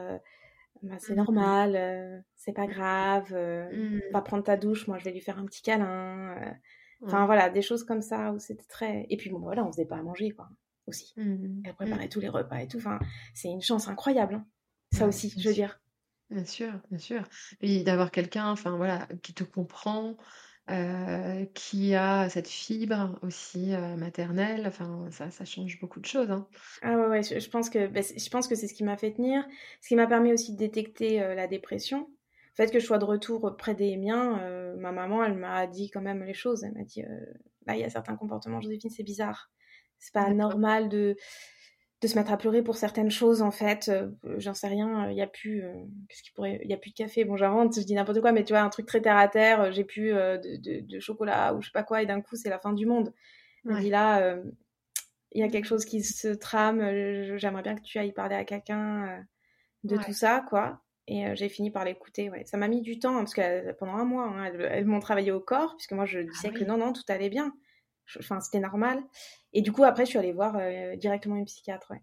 bah, c'est mmh normal c'est pas grave mmh. va prendre ta douche moi je vais lui faire un petit câlin enfin voilà des choses comme ça où c'était très et puis bon voilà on faisait pas à manger quoi aussi. Mmh. Elle préparait mmh. tous les repas et tout. Enfin, c'est une chance incroyable. Hein. Ça aussi, je veux dire. Bien sûr, bien sûr. Et d'avoir quelqu'un, enfin voilà, qui te comprend, euh, qui a cette fibre aussi euh, maternelle, enfin ça, ça change beaucoup de choses. Hein. Ah ouais, ouais je, pense que bah, je pense que c'est ce qui m'a fait tenir, ce qui m'a permis aussi de détecter euh, la dépression. Le fait que je sois de retour près des miens, ma maman, elle m'a dit quand même les choses. Elle m'a dit, là, il y a certains comportements, Joséphine, c'est bizarre. C'est pas normal de, de se mettre à pleurer pour certaines choses en fait. Euh, j'en sais rien, il y a plus euh, qu'est-ce qui pourrait il y a plus de café. Bon, j'invente, je dis n'importe quoi mais tu vois un truc très terre à terre, euh, j'ai plus de, de, chocolat ou je sais pas quoi et d'un coup c'est la fin du monde. Ouais. dit là il y a quelque chose qui se trame, j'aimerais bien que tu ailles parler à quelqu'un de tout ça quoi. Et j'ai fini par l'écouter. Ouais. Ça m'a mis du temps hein, parce que pendant un mois, hein, elles, m'ont travaillé au corps puisque moi je ah disais que non non tout allait bien. Enfin c'était normal. Et du coup, après, je suis allée voir euh, directement une psychiatre. Ouais.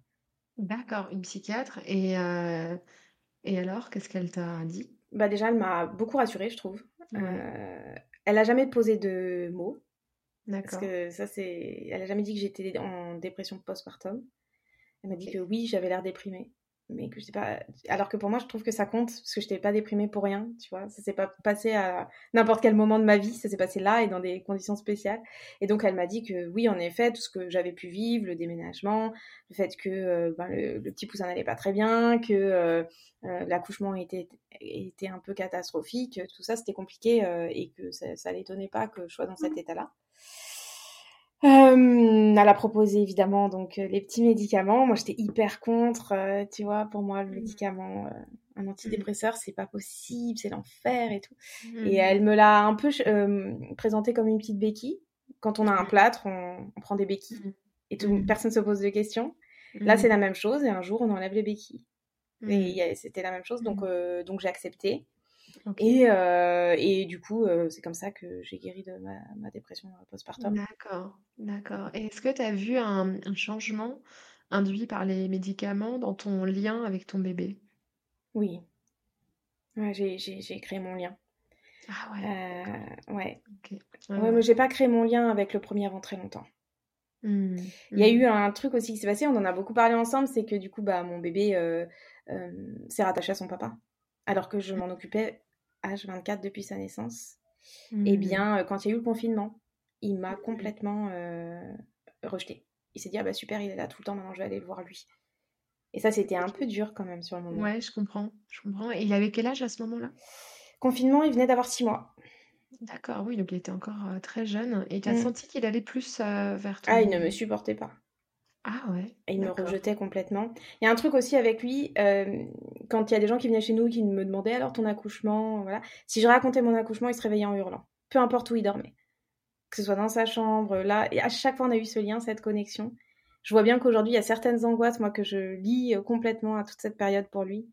D'accord, une psychiatre. Et, euh, et alors, qu'est-ce qu'elle t'a dit? Bah Déjà, elle m'a beaucoup rassurée, je trouve. Euh, elle n'a jamais posé de mots. D'accord. Parce que ça, c'est. Elle n'a jamais dit que j'étais en dépression postpartum. Elle m'a dit que oui, j'avais l'air déprimée mais que je sais pas alors que pour moi je trouve que ça compte parce que je n'étais pas déprimée pour rien tu vois. Ça s'est pas passé à n'importe quel moment de ma vie ça s'est passé là et dans des conditions spéciales. Et donc elle m'a dit que oui en effet tout ce que j'avais pu vivre le déménagement le fait que euh, ben, le, petit poussin n'allait pas très bien que euh, euh, l'accouchement était était un peu catastrophique tout ça c'était compliqué et que ça, ça l'étonnait pas que je sois dans cet mmh. Euh, elle a proposé évidemment donc euh, les petits médicaments. Moi, j'étais hyper contre. Euh, tu vois, pour moi, le mmh. médicament, un antidépresseur, c'est pas possible, c'est l'enfer et tout. Et mmh. elle me l'a un peu présenté comme une petite béquille. Quand on a un plâtre, on, prend des béquilles et tout, personne se pose de questions. Là, c'est la même chose. Et un jour, on enlève les béquilles. Et c'était la même chose, donc donc j'ai accepté. Et, euh, et du coup, euh, c'est comme ça que j'ai guéri de ma, ma dépression postpartum. D'accord, d'accord. Et est-ce que tu as vu un, un, changement induit par les médicaments dans ton lien avec ton bébé? Oui. Ouais, j'ai créé mon lien. Ah ouais. Euh, ouais. ouais, mais j'ai pas créé mon lien avec le premier avant très longtemps. Mmh, Il y a mmh. eu un truc aussi qui s'est passé, on en a beaucoup parlé ensemble, c'est que du coup, bah, mon bébé s'est rattaché à son papa, alors que je m'en occupais H24 depuis sa naissance, et eh mmh. bien, euh, quand il y a eu le confinement, il m'a complètement euh, rejeté. Il s'est dit, ah bah super, il est là tout le temps, maintenant je vais aller le voir lui. Et ça, c'était un peu dur quand même sur le moment. Ouais, je comprends. Je comprends. Et il avait quel âge à ce moment-là? Confinement, il venait d'avoir six mois. D'accord, oui, donc il était encore euh, très jeune. Et tu as mmh. senti qu'il allait plus vers toi? Ah, il ne me supportait pas. Ah ouais. Et il me rejetait complètement. Il y a un truc aussi avec lui, euh, quand il y a des gens qui venaient chez nous qui me demandaient alors ton accouchement, voilà. Si je racontais mon accouchement, il se réveillait en hurlant. Peu importe où il dormait. Que ce soit dans sa chambre, là. Et à chaque fois, on a eu ce lien, cette connexion. Je vois bien qu'aujourd'hui, il y a certaines angoisses, moi, que je lis euh, complètement à toute cette période pour lui.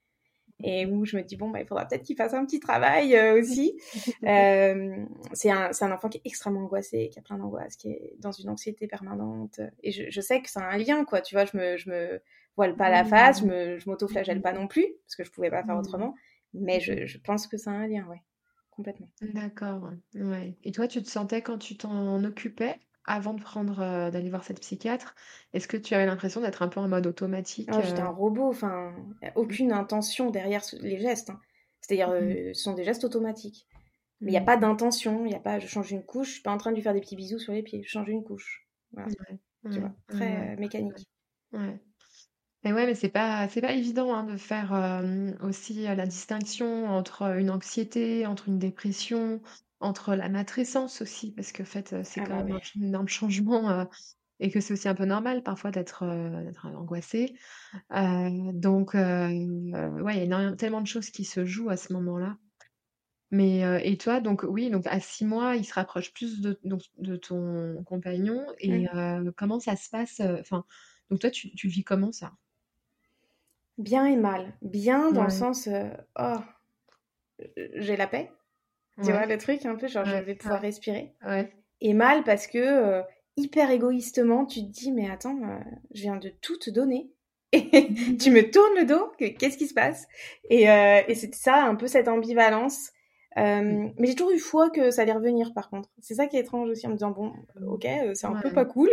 et où je me dis bon bah il faudra peut-être qu'il fasse un petit travail euh, aussi. euh, c'est un c'est un enfant qui est extrêmement angoissé, qui a plein d'angoisse, qui est dans une anxiété permanente et je, je sais que c'est un lien quoi, tu vois, je me je me voile pas la face, je m'auto-flagelle pas non plus parce que je pouvais pas faire autrement, mais je, je pense que c'est un lien, ouais, complètement. D'accord, ouais. Et toi, tu te sentais quand tu t'en occupais avant de prendre euh, d'aller voir cette psychiatre, est-ce que tu avais l'impression d'être un peu en mode automatique oh, J'étais un robot, enfin, aucune intention derrière les gestes. Hein. C'est-à-dire, mmh. euh, ce sont des gestes automatiques. Mais il n'y a mmh. pas d'intention, il n'y a pas je change une couche, je suis pas en train de lui faire des petits bisous sur les pieds, je change une couche. Voilà. tu vois, très euh, mécanique. Ouais. Mais ouais, mais c'est pas c'est pas évident hein, de faire aussi la distinction entre une anxiété, entre une dépression, entre la matrescence aussi, parce que en fait, c'est ah quand bah même un énorme changement et que c'est aussi un peu normal parfois d'être angoissé. donc, ouais, il y a tellement de choses qui se jouent à ce moment-là. Mais et toi, donc oui, donc à six mois, il se rapproche plus de, de ton compagnon. Et mmh. comment ça se passe Enfin, donc toi, tu, tu vis comment ça? Bien et mal. Bien dans le sens, oh, j'ai la paix. Tu vois le truc un peu, genre je vais pouvoir respirer. Et mal parce que euh, hyper égoïstement, tu te dis mais attends, euh, je viens de tout te donner. Et tu me tournes le dos, qu'est-ce qui se passe? Et, euh, et c'était ça, un peu cette ambivalence. Mm. mais j'ai toujours eu foi que ça allait revenir par contre. C'est ça qui est étrange aussi en me disant bon, ok, c'est un peu pas cool,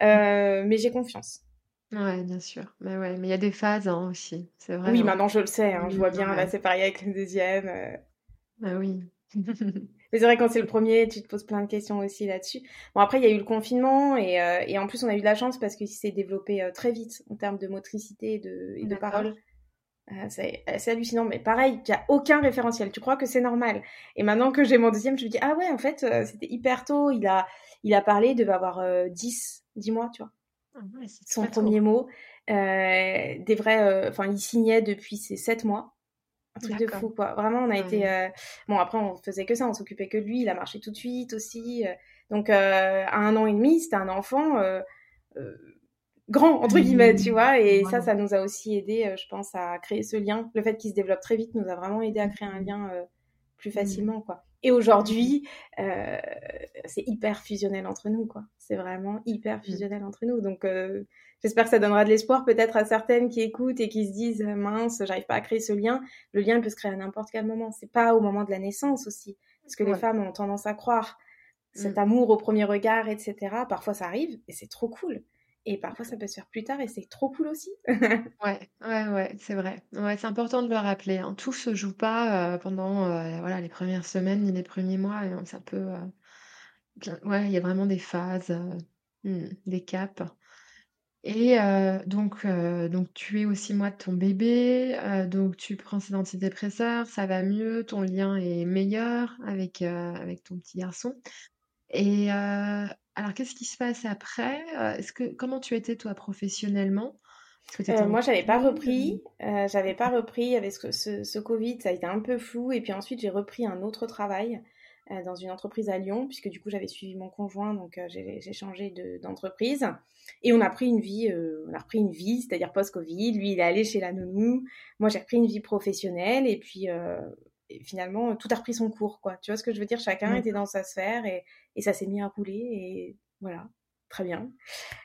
mais j'ai confiance. Ouais, bien sûr. Mais ouais, mais il y a des phases hein, aussi, c'est vrai. Oui, hein. maintenant je le sais, hein, je vois bien, là c'est pareil avec le deuxième. Bah oui. Mais c'est vrai, quand c'est le premier, tu te poses plein de questions aussi là-dessus. Bon, après, il y a eu le confinement et, euh, et en plus, on a eu de la chance parce qu'il s'est développé euh, très vite en termes de motricité et de, et de parole. Euh, c'est hallucinant, mais pareil, il n'y a aucun référentiel. Tu crois que c'est normal? Et maintenant que j'ai mon deuxième, je me dis, ah ouais, en fait, c'était hyper tôt. Il a, il a parlé, il devait avoir 10, 10 mois, tu vois. Ah Son premier mot. des vrais, enfin, il signait depuis ses 7 mois un truc de fou quoi vraiment on a été euh, bon après on faisait que ça on s'occupait que de lui il a marché tout de suite aussi euh. donc euh, à un an et demi c'était un enfant grand entre guillemets tu mmh. vois et ça ça nous a aussi aidé je pense à créer ce lien le fait qu'il se développe très vite nous a vraiment aidé à créer un lien plus mmh. facilement quoi et aujourd'hui c'est hyper fusionnel entre nous quoi c'est vraiment hyper mmh. fusionnel entre nous donc J'espère que ça donnera de l'espoir peut-être à certaines qui écoutent et qui se disent mince, j'arrive pas à créer ce lien. Le lien peut se créer à n'importe quel moment. C'est pas au moment de la naissance aussi, parce que les femmes ont tendance à croire cet mm. amour au premier regard, etc. Parfois ça arrive et c'est trop cool. Et parfois ça peut se faire plus tard et c'est trop cool aussi. ouais, ouais, ouais, c'est vrai. Ouais, c'est important de le rappeler. Hein. Tout se joue pas euh, pendant euh, voilà les premières semaines ni les premiers mois. ça peut, euh, ouais, il y a vraiment des phases, hmm, des caps. Et donc, donc tu es aussi moi de ton bébé, donc tu prends ces antidépresseurs, ça va mieux, ton lien est meilleur avec, avec ton petit garçon. Et alors qu'est-ce qui se passe après? est-ce que comment tu étais toi professionnellement? moi, j'avais pas repris, j'avais pas repris avec ce, ce, ce Covid, ça a été un peu flou. Et puis ensuite, j'ai repris un autre travail dans une entreprise à Lyon, puisque du coup, j'avais suivi mon conjoint, donc j'ai changé d'entreprise. Et on a pris une vie, euh, on a repris une vie, c'est-à-dire post-Covid. Lui, il est allé chez la nounou. Moi, j'ai repris une vie professionnelle. Et puis, euh, finalement, tout a repris son cours, quoi. Tu vois ce que je veux dire? Chacun était dans sa sphère et, et ça s'est mis à rouler. Et voilà, très bien.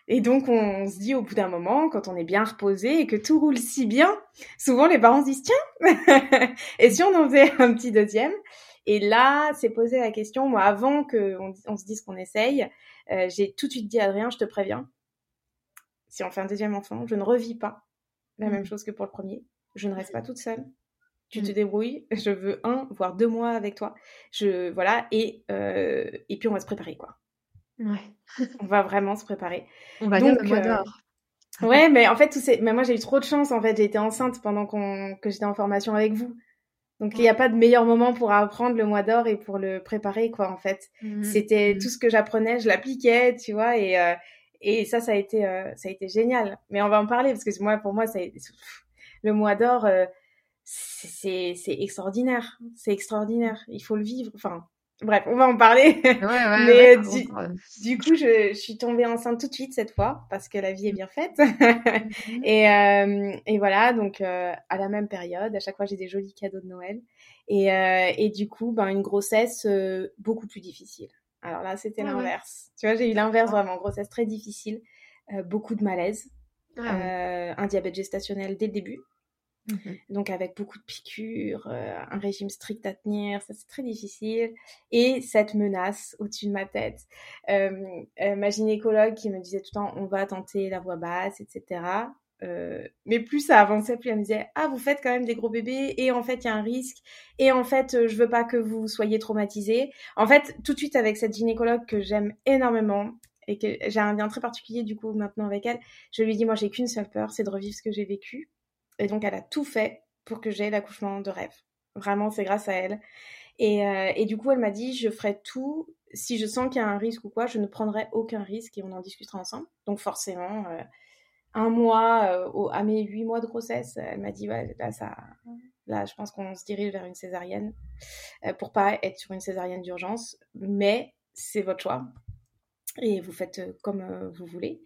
Et donc, on se dit au bout d'un moment, quand on est bien reposé et que tout roule si bien, souvent les parents se disent, tiens, et si on en faisait un petit deuxième? Et là, c'est posé la question, moi, avant qu'on on se dise qu'on essaye, euh, j'ai tout de suite dit Adrien, je te préviens, si on fait un deuxième enfant, je ne revis pas la même mm. chose que pour le premier. Je ne reste pas toute seule. Tu te mm. débrouilles. Je veux un, voire deux mois avec toi. Je voilà et euh, et puis on va se préparer quoi. Ouais. on va vraiment se préparer. On va dire le mois euh, ouais, mais en fait, tout c'est. Mais moi, j'ai eu trop de chance. En fait, j'ai été enceinte pendant qu'on que j'étais en formation avec vous. Donc, il n'y a pas de meilleur moment pour apprendre le mois d'or et pour le préparer, quoi, en fait. Mm. C'était tout ce que j'apprenais, je l'appliquais, tu vois, et, euh, et ça, ça a été, euh, ça a été génial. Mais on va en parler parce que moi, pour moi, ça, le mois d'or, euh, c'est, extraordinaire. C'est extraordinaire. Il faut le vivre. Enfin, Bref, on va en parler. Ouais, ouais, Mais du, coup, je, suis tombée enceinte tout de suite cette fois parce que la vie est bien faite. Mhm. et, euh, et, voilà, donc euh, à la même période, à chaque fois j'ai des jolis cadeaux de Noël. Et, euh, et du coup, ben, une grossesse beaucoup plus difficile. Alors là, c'était l'inverse. Tu vois, j'ai eu l'inverse vraiment, grossesse très difficile, beaucoup de malaise, ah un diabète gestationnel dès le début. Mhm. Donc avec beaucoup de piqûres, euh, un régime strict à tenir, ça c'est très difficile. Et cette menace au-dessus de ma tête. Euh, euh, ma gynécologue qui me disait tout le temps on va tenter la voix basse, etc. mais plus ça avançait, plus elle me disait ah vous faites quand même des gros bébés et en fait il y a un risque et en fait je veux pas que vous soyez traumatisés. En fait tout de suite avec cette gynécologue que j'aime énormément et que j'ai un lien très particulier du coup maintenant avec elle, je lui dis moi j'ai qu'une seule peur, c'est de revivre ce que j'ai vécu et donc, elle a tout fait pour que j'aie l'accouchement de rêve. Vraiment, c'est grâce à elle. Et, euh, et du coup, elle m'a dit, je ferai tout. Si je sens qu'il y a un risque ou quoi, je ne prendrai aucun risque et on en discutera ensemble. Donc forcément, euh, un mois, euh, à mes huit mois de grossesse, elle m'a dit, là, ça, là, je pense qu'on se dirige vers une césarienne pour pas être sur une césarienne d'urgence. Mais c'est votre choix et vous faites comme vous voulez.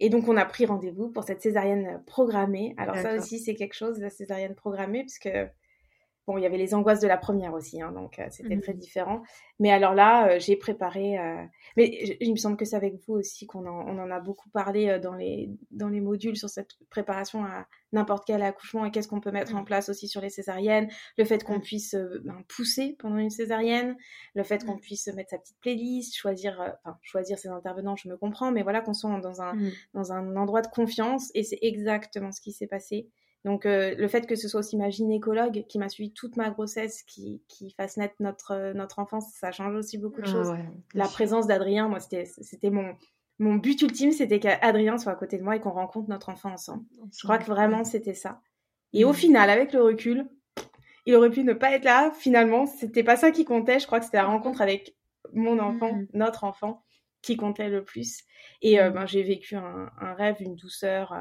Et donc, on a pris rendez-vous pour cette césarienne programmée. Alors, ça aussi, c'est quelque chose, la césarienne programmée, puisque Bon, il y avait les angoisses de la première aussi, hein, donc euh, c'était très mmh différent. Mais alors là, euh, j'ai préparé. Euh, mais il me semble que c'est avec vous aussi qu'on en, on en a beaucoup parlé dans les dans les modules sur cette préparation à n'importe quel accouchement et qu'est-ce qu'on peut mettre en mmh. place aussi sur les césariennes. Le fait qu'on puisse ben, pousser pendant une césarienne, le fait qu'on puisse mettre sa petite playlist, choisir, enfin choisir ses intervenants, je me comprends, mais voilà qu'on soit dans un dans un endroit de confiance et c'est exactement ce qui s'est passé. Donc euh, le fait que ce soit aussi ma gynécologue qui m'a suivi toute ma grossesse, qui, qui fasse naître notre, euh, notre enfance, ça change aussi beaucoup de ah choses. la présence d'Adrien, moi c'était mon mon but ultime, c'était qu'Adrien soit à côté de moi et qu'on rencontre notre enfant ensemble. Je crois que vraiment c'était ça. Et au final, avec le recul, il aurait pu ne pas être là. Finalement, c'était pas ça qui comptait. Je crois que c'était la rencontre avec mon enfant, mm. notre enfant, qui comptait le plus. Et euh, mm. ben, j'ai vécu un, un, rêve, une douceur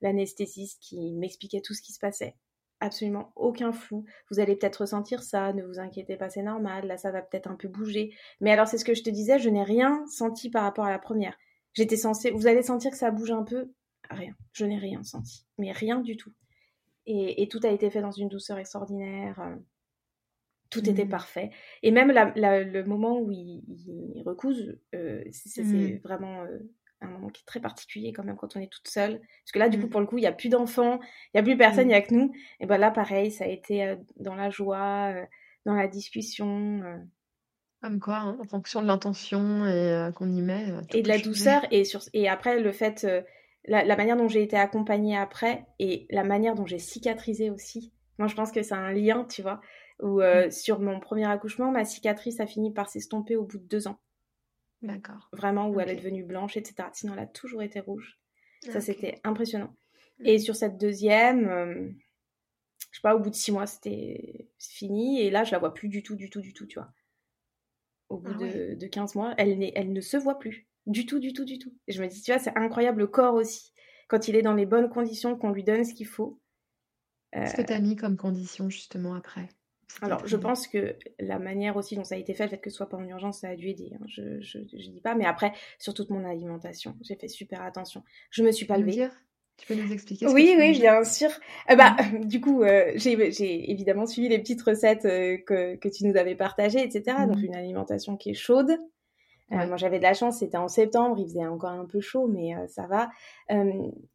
l'anesthésiste qui m'expliquait tout ce qui se passait. Absolument aucun flou. Vous allez peut-être ressentir ça, ne vous inquiétez pas, c'est normal, là ça va peut-être un peu bouger. Mais alors c'est ce que je te disais, je n'ai rien senti par rapport à la première. J'étais censée, vous allez sentir que ça bouge un peu, rien, je n'ai rien senti, mais rien du tout. Et, tout a été fait dans une douceur extraordinaire. Euh, tout était mmh. parfait. Et même le moment où il, il recouse, euh, c'est mmh. vraiment euh, un moment qui est très particulier quand même quand on est toute seule. Parce que là, du coup, mm. pour le coup, il n'y a plus d'enfants, il n'y a plus personne, il n'y a mm. que nous. Et ben là, pareil, ça a été euh, dans la joie, euh, dans la discussion. Euh. Comme quoi, hein, en fonction de l'intention et qu'on y met. et de la douceur. Et, sur, et après, le fait, la, la, manière dont j'ai été accompagnée après et la manière dont j'ai cicatrisé aussi. Moi, je pense que c'est un lien, tu vois, où mm. sur mon premier accouchement, ma cicatrice a fini par s'estomper au bout de deux ans. D'accord. Vraiment, où elle est devenue blanche, etc. Sinon, elle a toujours été rouge. Ça, c'était impressionnant. Mm. Et sur cette deuxième, euh, je sais pas, au bout de six mois, c'était fini. Et là, je la vois plus du tout, du tout, du tout, tu vois. Au bout ah de, de, 15 mois, elle, elle ne se voit plus. Du tout, du tout, du tout. Et je me dis, tu vois, c'est incroyable le corps aussi. Quand il est dans les bonnes conditions, qu'on lui donne ce qu'il faut. Qu'est-ce que tu as mis comme condition justement après alors, je pense que la manière aussi dont ça a été fait, le fait que ce soit pas en urgence, ça a dû aider. Hein. Je, je, dis pas, mais après, sur toute mon alimentation, j'ai fait super attention. Je me suis pas levée. Tu peux nous expliquer Oui, oui, bien sûr. Euh, bah, du coup, euh, j'ai évidemment suivi les petites recettes euh, que, que, tu nous avais partagées, etc. Donc, mhm. une alimentation qui est chaude. moi, j'avais de la chance, c'était en septembre, il faisait encore un peu chaud, mais ça va.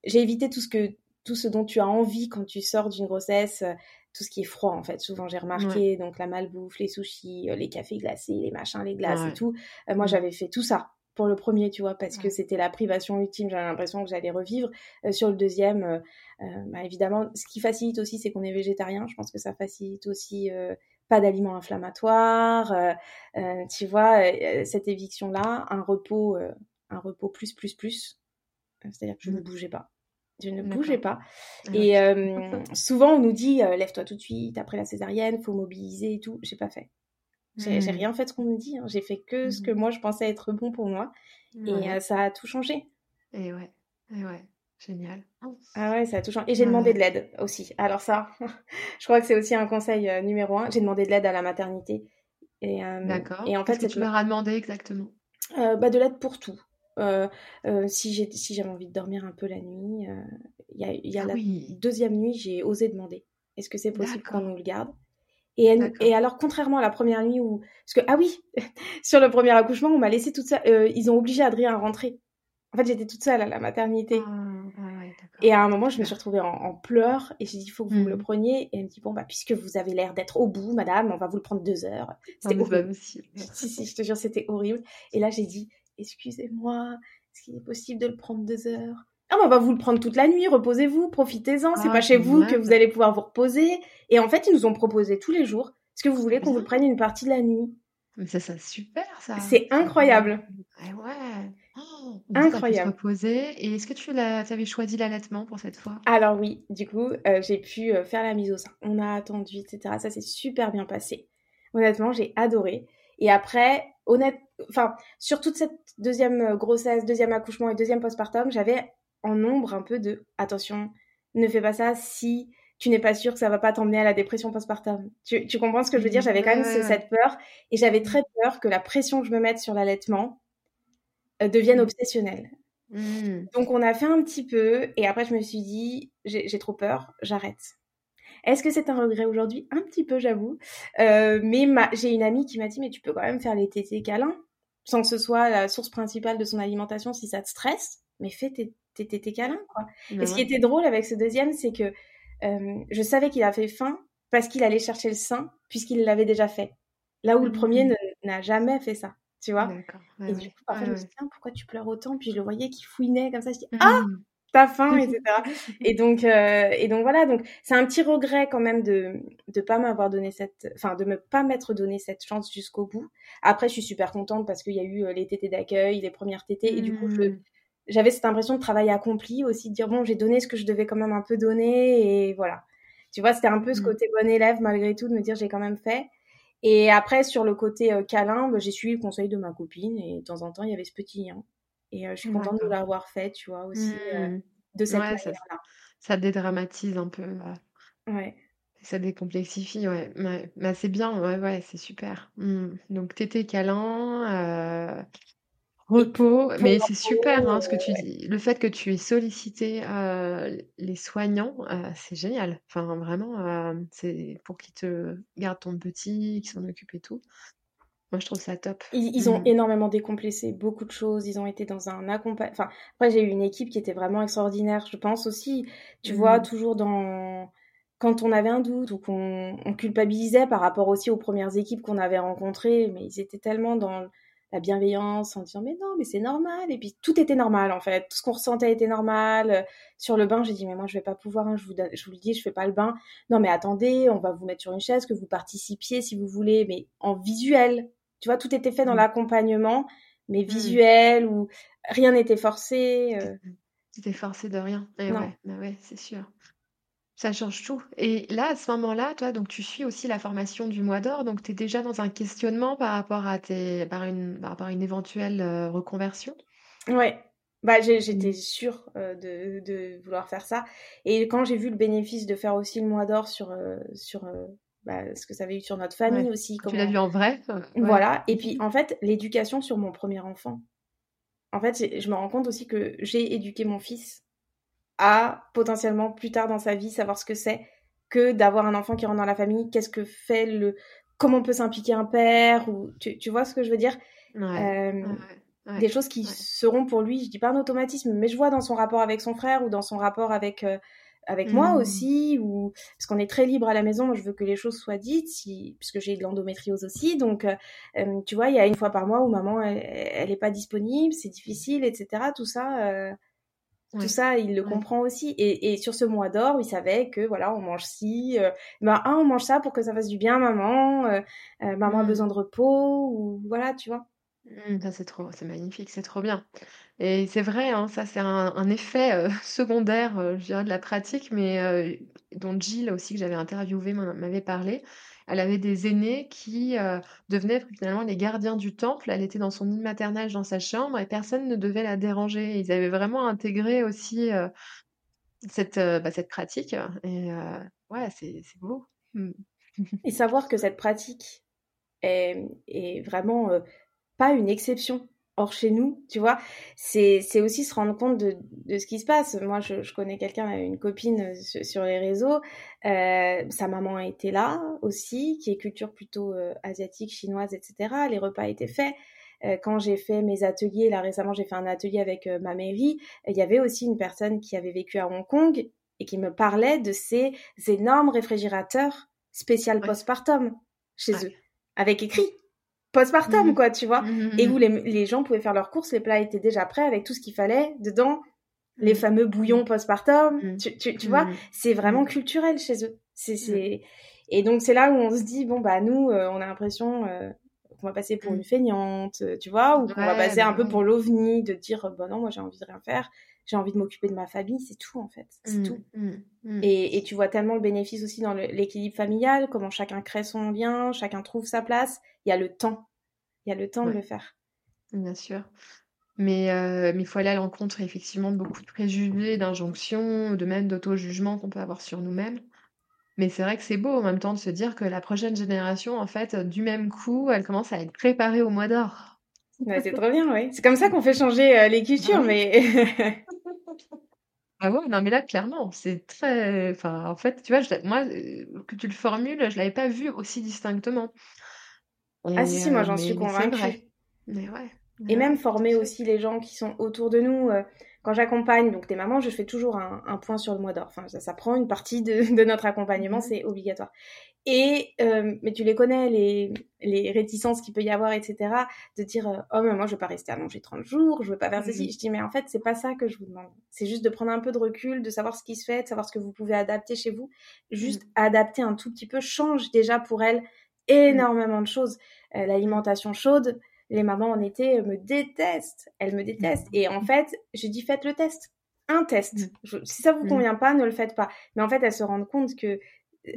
j'ai évité tout ce que tout ce dont tu as envie quand tu sors d'une grossesse, tout ce qui est froid en fait. Souvent j'ai remarqué donc la malbouffe, les sushis, euh, les cafés glacés, les machins, les glaces et tout. Euh, moi mmh. j'avais fait tout ça pour le premier, tu vois, parce que c'était la privation ultime. J'avais l'impression que j'allais revivre. Euh, sur le deuxième, bah, évidemment, ce qui facilite aussi, c'est qu'on est végétarien. Je pense que ça facilite aussi pas d'aliments inflammatoires. tu vois, cette éviction-là, un repos, un repos plus plus plus. C'est-à-dire que je ne mmh. bougeais pas. Je ne bougeais pas. Ah, et euh, souvent, on nous dit euh, lève-toi tout de suite après la césarienne, faut mobiliser et tout. J'ai pas fait. J'ai hmm. rien fait de ce qu'on me dit. Hein. J'ai fait que ce que hmm. moi je pensais être bon pour moi. Et euh, ça a tout changé. Et ouais, et ouais. Génial. Ah ouais, ça a tout changé. Et j'ai demandé de l'aide aussi. Alors ça, je crois que c'est aussi un conseil numéro un. J'ai demandé de l'aide à la maternité. Et, D'accord. Et en fait, Qu'est-ce que tu leur as demandé exactement? Bah, De l'aide pour tout. Si j'ai si j'avais envie de dormir un peu la nuit, il y a, y a ah la deuxième nuit, j'ai osé demander est-ce que c'est possible qu'on nous le garde? Et, et, alors, contrairement à la première nuit où. Parce que, ah oui, sur le premier accouchement, on m'a laissé toute seule. ils ont obligé Adrien à rentrer. En fait, j'étais toute seule à la maternité. Ah, et à un moment, je me suis retrouvée en, pleurs et j'ai dit, il faut que vous me le mmh. preniez. Et elle me dit, bon, bah, puisque vous avez l'air d'être au bout, madame, on va vous le prendre deux heures. C'était ah, horrible. si, si, je te jure, c'était horrible. Et là, j'ai dit, excusez-moi, est-ce qu'il est possible de le prendre deux heures? Ah, bah, on va vous le prendre toute la nuit, reposez-vous, profitez-en, c'est ah, pas chez vous que vous allez pouvoir vous reposer. Et en fait, ils nous ont proposé tous les jours, est-ce que vous voulez qu'on vous le prenne une partie de la nuit? Mais ça, c'est super, ça. C'est incroyable. Ah ouais. Oh, Incroyable. Reposer. Et est-ce que tu avais choisi l'allaitement pour cette fois? Alors oui, du coup, euh, j'ai pu euh, faire la mise au sein. On a attendu, etc. Ça s'est super bien passé. Honnêtement, j'ai adoré. Et après, honnête, enfin, sur toute cette deuxième euh, grossesse, deuxième accouchement et deuxième postpartum, j'avais en nombre un peu de attention, ne fais pas ça si tu n'es pas sûr que ça va pas t'emmener à la dépression postpartum. Tu, tu comprends ce que je veux dire? J'avais quand même cette peur et j'avais très peur que la pression que je me mette sur l'allaitement euh, deviennent mmh. obsessionnels. Mmh. Donc on a fait un petit peu et après je me suis dit j'ai trop peur, j'arrête. Est-ce que c'est un regret aujourd'hui? Un petit peu j'avoue. Euh, mais j'ai une amie qui m'a dit mais tu peux quand même faire les tétés câlins sans que ce soit la source principale de son alimentation si ça te stresse. Mais fais tes, tétés câlins quoi. Bah et ce qui était drôle avec ce deuxième c'est que euh, je savais qu'il a fait faim parce qu'il allait chercher le sein puisqu'il l'avait déjà fait. Là où le premier mmh. n'a jamais fait ça tu vois? et du coup, parfois, je me suis dit, pourquoi tu pleures autant? Puis je le voyais qui fouinait comme ça. Je dis, ah, mmh. T'as faim, etc. et donc, euh, et donc voilà. Donc, c'est un petit regret quand même de de pas m'avoir donné cette, enfin, de me pas m'être donné cette chance jusqu'au bout. Après, je suis super contente parce qu'il y a eu euh, les tétés d'accueil, les premières tétés, et du coup, je mmh. j'avais cette impression de travail accompli aussi, de dire bon, j'ai donné ce que je devais quand même un peu donner, et voilà. Tu vois, c'était un peu ce mmh. côté bon élève malgré tout de me dire j'ai quand même fait. Et après, sur le côté euh, câlin, bah, j'ai suivi le conseil de ma copine et de temps en temps, il y avait ce petit lien. Et je suis contente de l'avoir fait, tu vois, aussi, mmh. de cette ouais, ça, ça, dédramatise un peu. Ouais. Ça décomplexifie, ouais. ouais. Bah, c'est bien, ouais, ouais, c'est super. Mmh. Donc, t'étais câlin, Repos, mais c'est super hein, ce que tu dis. Le fait que tu aies sollicité les soignants, c'est génial. Enfin, vraiment, c'est pour qu'ils te gardent ton petit, qu'ils s'en occupent et tout. Moi, je trouve ça top. Ils, ont mmh. énormément décomplexé beaucoup de choses. Ils ont été dans un accompagnement. Enfin, après, j'ai eu une équipe qui était vraiment extraordinaire. Je pense aussi, tu vois, mmh. toujours dans quand on avait un doute ou qu'on culpabilisait par rapport aussi aux premières équipes qu'on avait rencontrées, mais ils étaient tellement dans la bienveillance en disant mais non mais c'est normal et puis tout était normal en fait tout ce qu'on ressentait était normal sur le bain j'ai dit mais moi je vais pas pouvoir hein, je vous je vous le dis je fais pas le bain non mais attendez on va vous mettre sur une chaise que vous participiez si vous voulez mais en visuel tu vois tout était fait dans mmh. l'accompagnement mais mmh. visuel ou rien n'était forcé euh... c'était forcé de rien et ouais bah ouais c'est sûr ça change tout. Et là, à ce moment-là, toi, donc tu suis aussi la formation du mois d'or, donc tu es déjà dans un questionnement par rapport à tes, par une, par rapport à une éventuelle euh, reconversion? Ouais, bah j'étais mmh. sûre euh, de, de vouloir faire ça. Et quand j'ai vu le bénéfice de faire aussi le mois d'or sur, euh, sur bah, ce que ça avait eu sur notre famille aussi. Tu l'as vu en vrai. Voilà. Et puis en fait, l'éducation sur mon premier enfant. En fait, je me rends compte aussi que j'ai éduqué mon fils à potentiellement plus tard dans sa vie savoir ce que c'est que d'avoir un enfant qui rentre dans la famille, qu'est-ce que fait le, comment peut s'impliquer un père ou tu, tu, vois ce que je veux dire? Euh, Des choses qui seront pour lui, je dis pas un automatisme, mais je vois dans son rapport avec son frère ou dans son rapport avec euh, avec moi mmh. aussi ou parce qu'on est très libre à la maison, je veux que les choses soient dites si puisque j'ai de l'endométriose aussi, donc euh, tu vois il y a une fois par mois où maman elle, elle est pas disponible, c'est difficile, etc. Tout ça tout ça, il le comprend aussi. Et, et, sur ce mois d'or, il savait que voilà, on mange ci, euh, ben ah, on mange ça pour que ça fasse du bien, maman. Euh, euh, maman a mmh. besoin de repos ou voilà, tu vois. Mmh, c'est trop, c'est magnifique, c'est trop bien. Et c'est vrai, hein, ça c'est un, effet secondaire, je dirais, de la pratique, mais dont Jill aussi que j'avais interviewé m'avait parlé elle avait des aînés qui devenaient finalement les gardiens du temple. Elle était dans son île maternelle dans sa chambre et personne ne devait la déranger. Ils avaient vraiment intégré aussi cette, bah, cette pratique. Et ouais, c'est beau. Mmh. et savoir que cette pratique est, vraiment pas une exception. Or, chez nous, tu vois, c'est aussi se rendre compte de, de, ce qui se passe. Moi, je, je connais quelqu'un, une copine sur, les réseaux. Euh, sa maman était là aussi, qui est culture plutôt euh, asiatique, chinoise, etc. Les repas étaient faits. Euh, quand j'ai fait mes ateliers, là récemment, j'ai fait un atelier avec ma mairie. Il y avait aussi une personne qui avait vécu à Hong Kong et qui me parlait de ces énormes réfrigérateurs spécial postpartum chez eux, avec écrit postpartum, mmh quoi, tu vois. Mmh et où les, les, gens pouvaient faire leurs courses, les plats étaient déjà prêts avec tout ce qu'il fallait dedans, les fameux bouillons postpartum, tu, tu, tu vois, c'est vraiment culturel chez eux. C'est, c'est... Et donc, c'est là où on se dit, bon, bah, nous, euh, on a l'impression euh, qu'on va passer pour une feignante, tu vois, ou qu'on va passer un peu pour l'ovni, de dire, bah non, moi, j'ai envie de rien faire, j'ai envie de m'occuper de ma famille, c'est tout, en fait, c'est tout. Et, et, tu vois tellement le bénéfice aussi dans l'équilibre familial, comment chacun crée son lien, chacun trouve sa place, il y a le temps. Il y a le temps de le faire. Bien sûr. Mais, euh, mais il faut aller à l'encontre effectivement de beaucoup de préjugés, d'injonctions, de même d'auto-jugement qu'on peut avoir sur nous-mêmes. Mais c'est vrai que c'est beau en même temps de se dire que la prochaine génération, en fait, du même coup, elle commence à être préparée au mois d'or. c'est trop bien, oui. C'est comme ça qu'on fait changer euh, les cultures, mais... ah ouais, non, mais là, clairement, c'est très... Enfin, en fait, tu vois, moi, euh, que tu le formules, je l'avais pas vu aussi distinctement ah si, si, moi j'en suis convaincue. Mais ouais. Et même former aussi les gens qui sont autour de nous. Euh, quand j'accompagne donc des mamans, je fais toujours un, point sur le mois d'or. Enfin, ça, ça, prend une partie de, de notre accompagnement, mhm. c'est obligatoire. Et euh, mais tu les connais, les, les réticences qu'il peut y avoir, etc. De dire euh, oh mais moi je veux pas rester allongée 30 jours, je veux pas faire ceci. Mhm. Je dis mais en fait c'est pas ça que je vous demande. C'est juste de prendre un peu de recul, de savoir ce qui se fait, de savoir ce que vous pouvez adapter chez vous. Juste mhm. adapter un tout petit peu change déjà pour elle énormément de choses. Euh, l'alimentation chaude, les mamans en été me détestent. Elles me détestent. Et en fait, je dis faites le test. Un test. Mm. si ça vous mm. convient pas, ne le faites pas. Mais en fait, elles se rendent compte que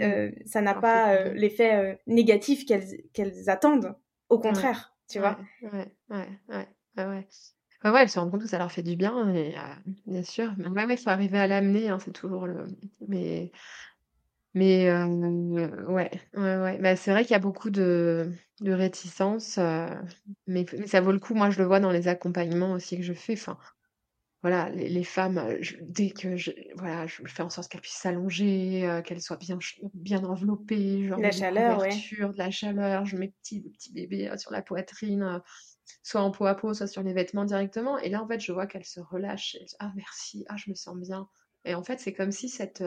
euh, mm. ça n'a pas euh, l'effet négatif qu'elles attendent. Au contraire, tu vois. Ouais, ouais, ouais, ouais. Ouais, ouais, elles se rendent compte que ça leur fait du bien, et, bien sûr. Mais ouais, il faut arriver à l'amener, hein, c'est toujours le. Mais mais euh, ouais, ouais, ouais. Bah, c'est vrai qu'il y a beaucoup de, de réticence, euh, mais, mais ça vaut le coup. Moi, je le vois dans les accompagnements aussi que je fais. Enfin, voilà, les, les femmes, euh, dès que je, voilà, je fais en sorte qu'elles puissent s'allonger, qu'elles soient bien, bien enveloppées, genre La chaleur, ouais. de la chaleur. Je mets petit, petit bébé sur la poitrine, soit en peau à peau, soit sur les vêtements directement. Et là, en fait, je vois qu'elles se relâchent. ah, merci, ah, je me sens bien. Et en fait, c'est comme si cette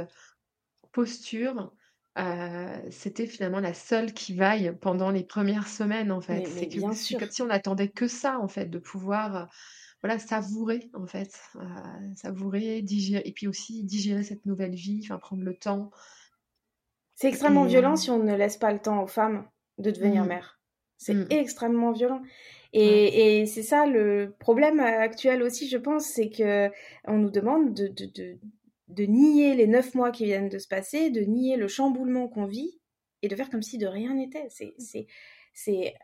posture, euh, c'était finalement la seule qui vaille pendant les premières semaines en fait. C'est comme si on attendait que ça en fait, de pouvoir euh, voilà savourer en fait, euh, savourer, digérer et puis aussi digérer cette nouvelle vie, enfin prendre le temps. C'est extrêmement violent si on ne laisse pas le temps aux femmes de devenir mmh. mère. C'est mmh. extrêmement violent. Et, et c'est ça le problème actuel aussi, je pense, c'est que on nous demande de, de, de nier les neuf mois qui viennent de se passer, de nier le chamboulement qu'on vit et de faire comme si de rien n'était. C'est, c'est,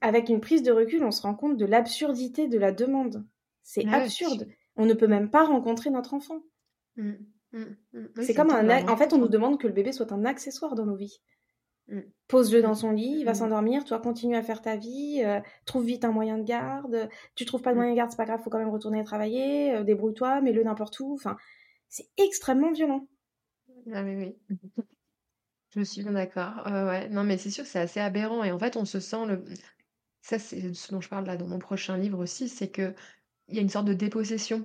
avec une prise de recul, on se rend compte de l'absurdité de la demande. C'est absurde. On ne peut même pas rencontrer notre enfant. Mmh, mmh, mmh. c'est comme un. En fait, on nous demande que le bébé soit un accessoire dans nos vies. Pose-le dans son lit, il va s'endormir, toi continue à faire ta vie, euh, trouve vite un moyen de garde, tu trouves pas de moyen de garde, c'est pas grave, faut quand même retourner travailler, euh, débrouille-toi, mets-le n'importe où, enfin, c'est extrêmement violent. Ah oui, oui. Je suis bien d'accord. Non, mais c'est sûr que c'est assez aberrant. Et en fait, on se sent le. Ça, c'est ce dont je parle là dans mon prochain livre aussi, c'est que il y a une sorte de dépossession.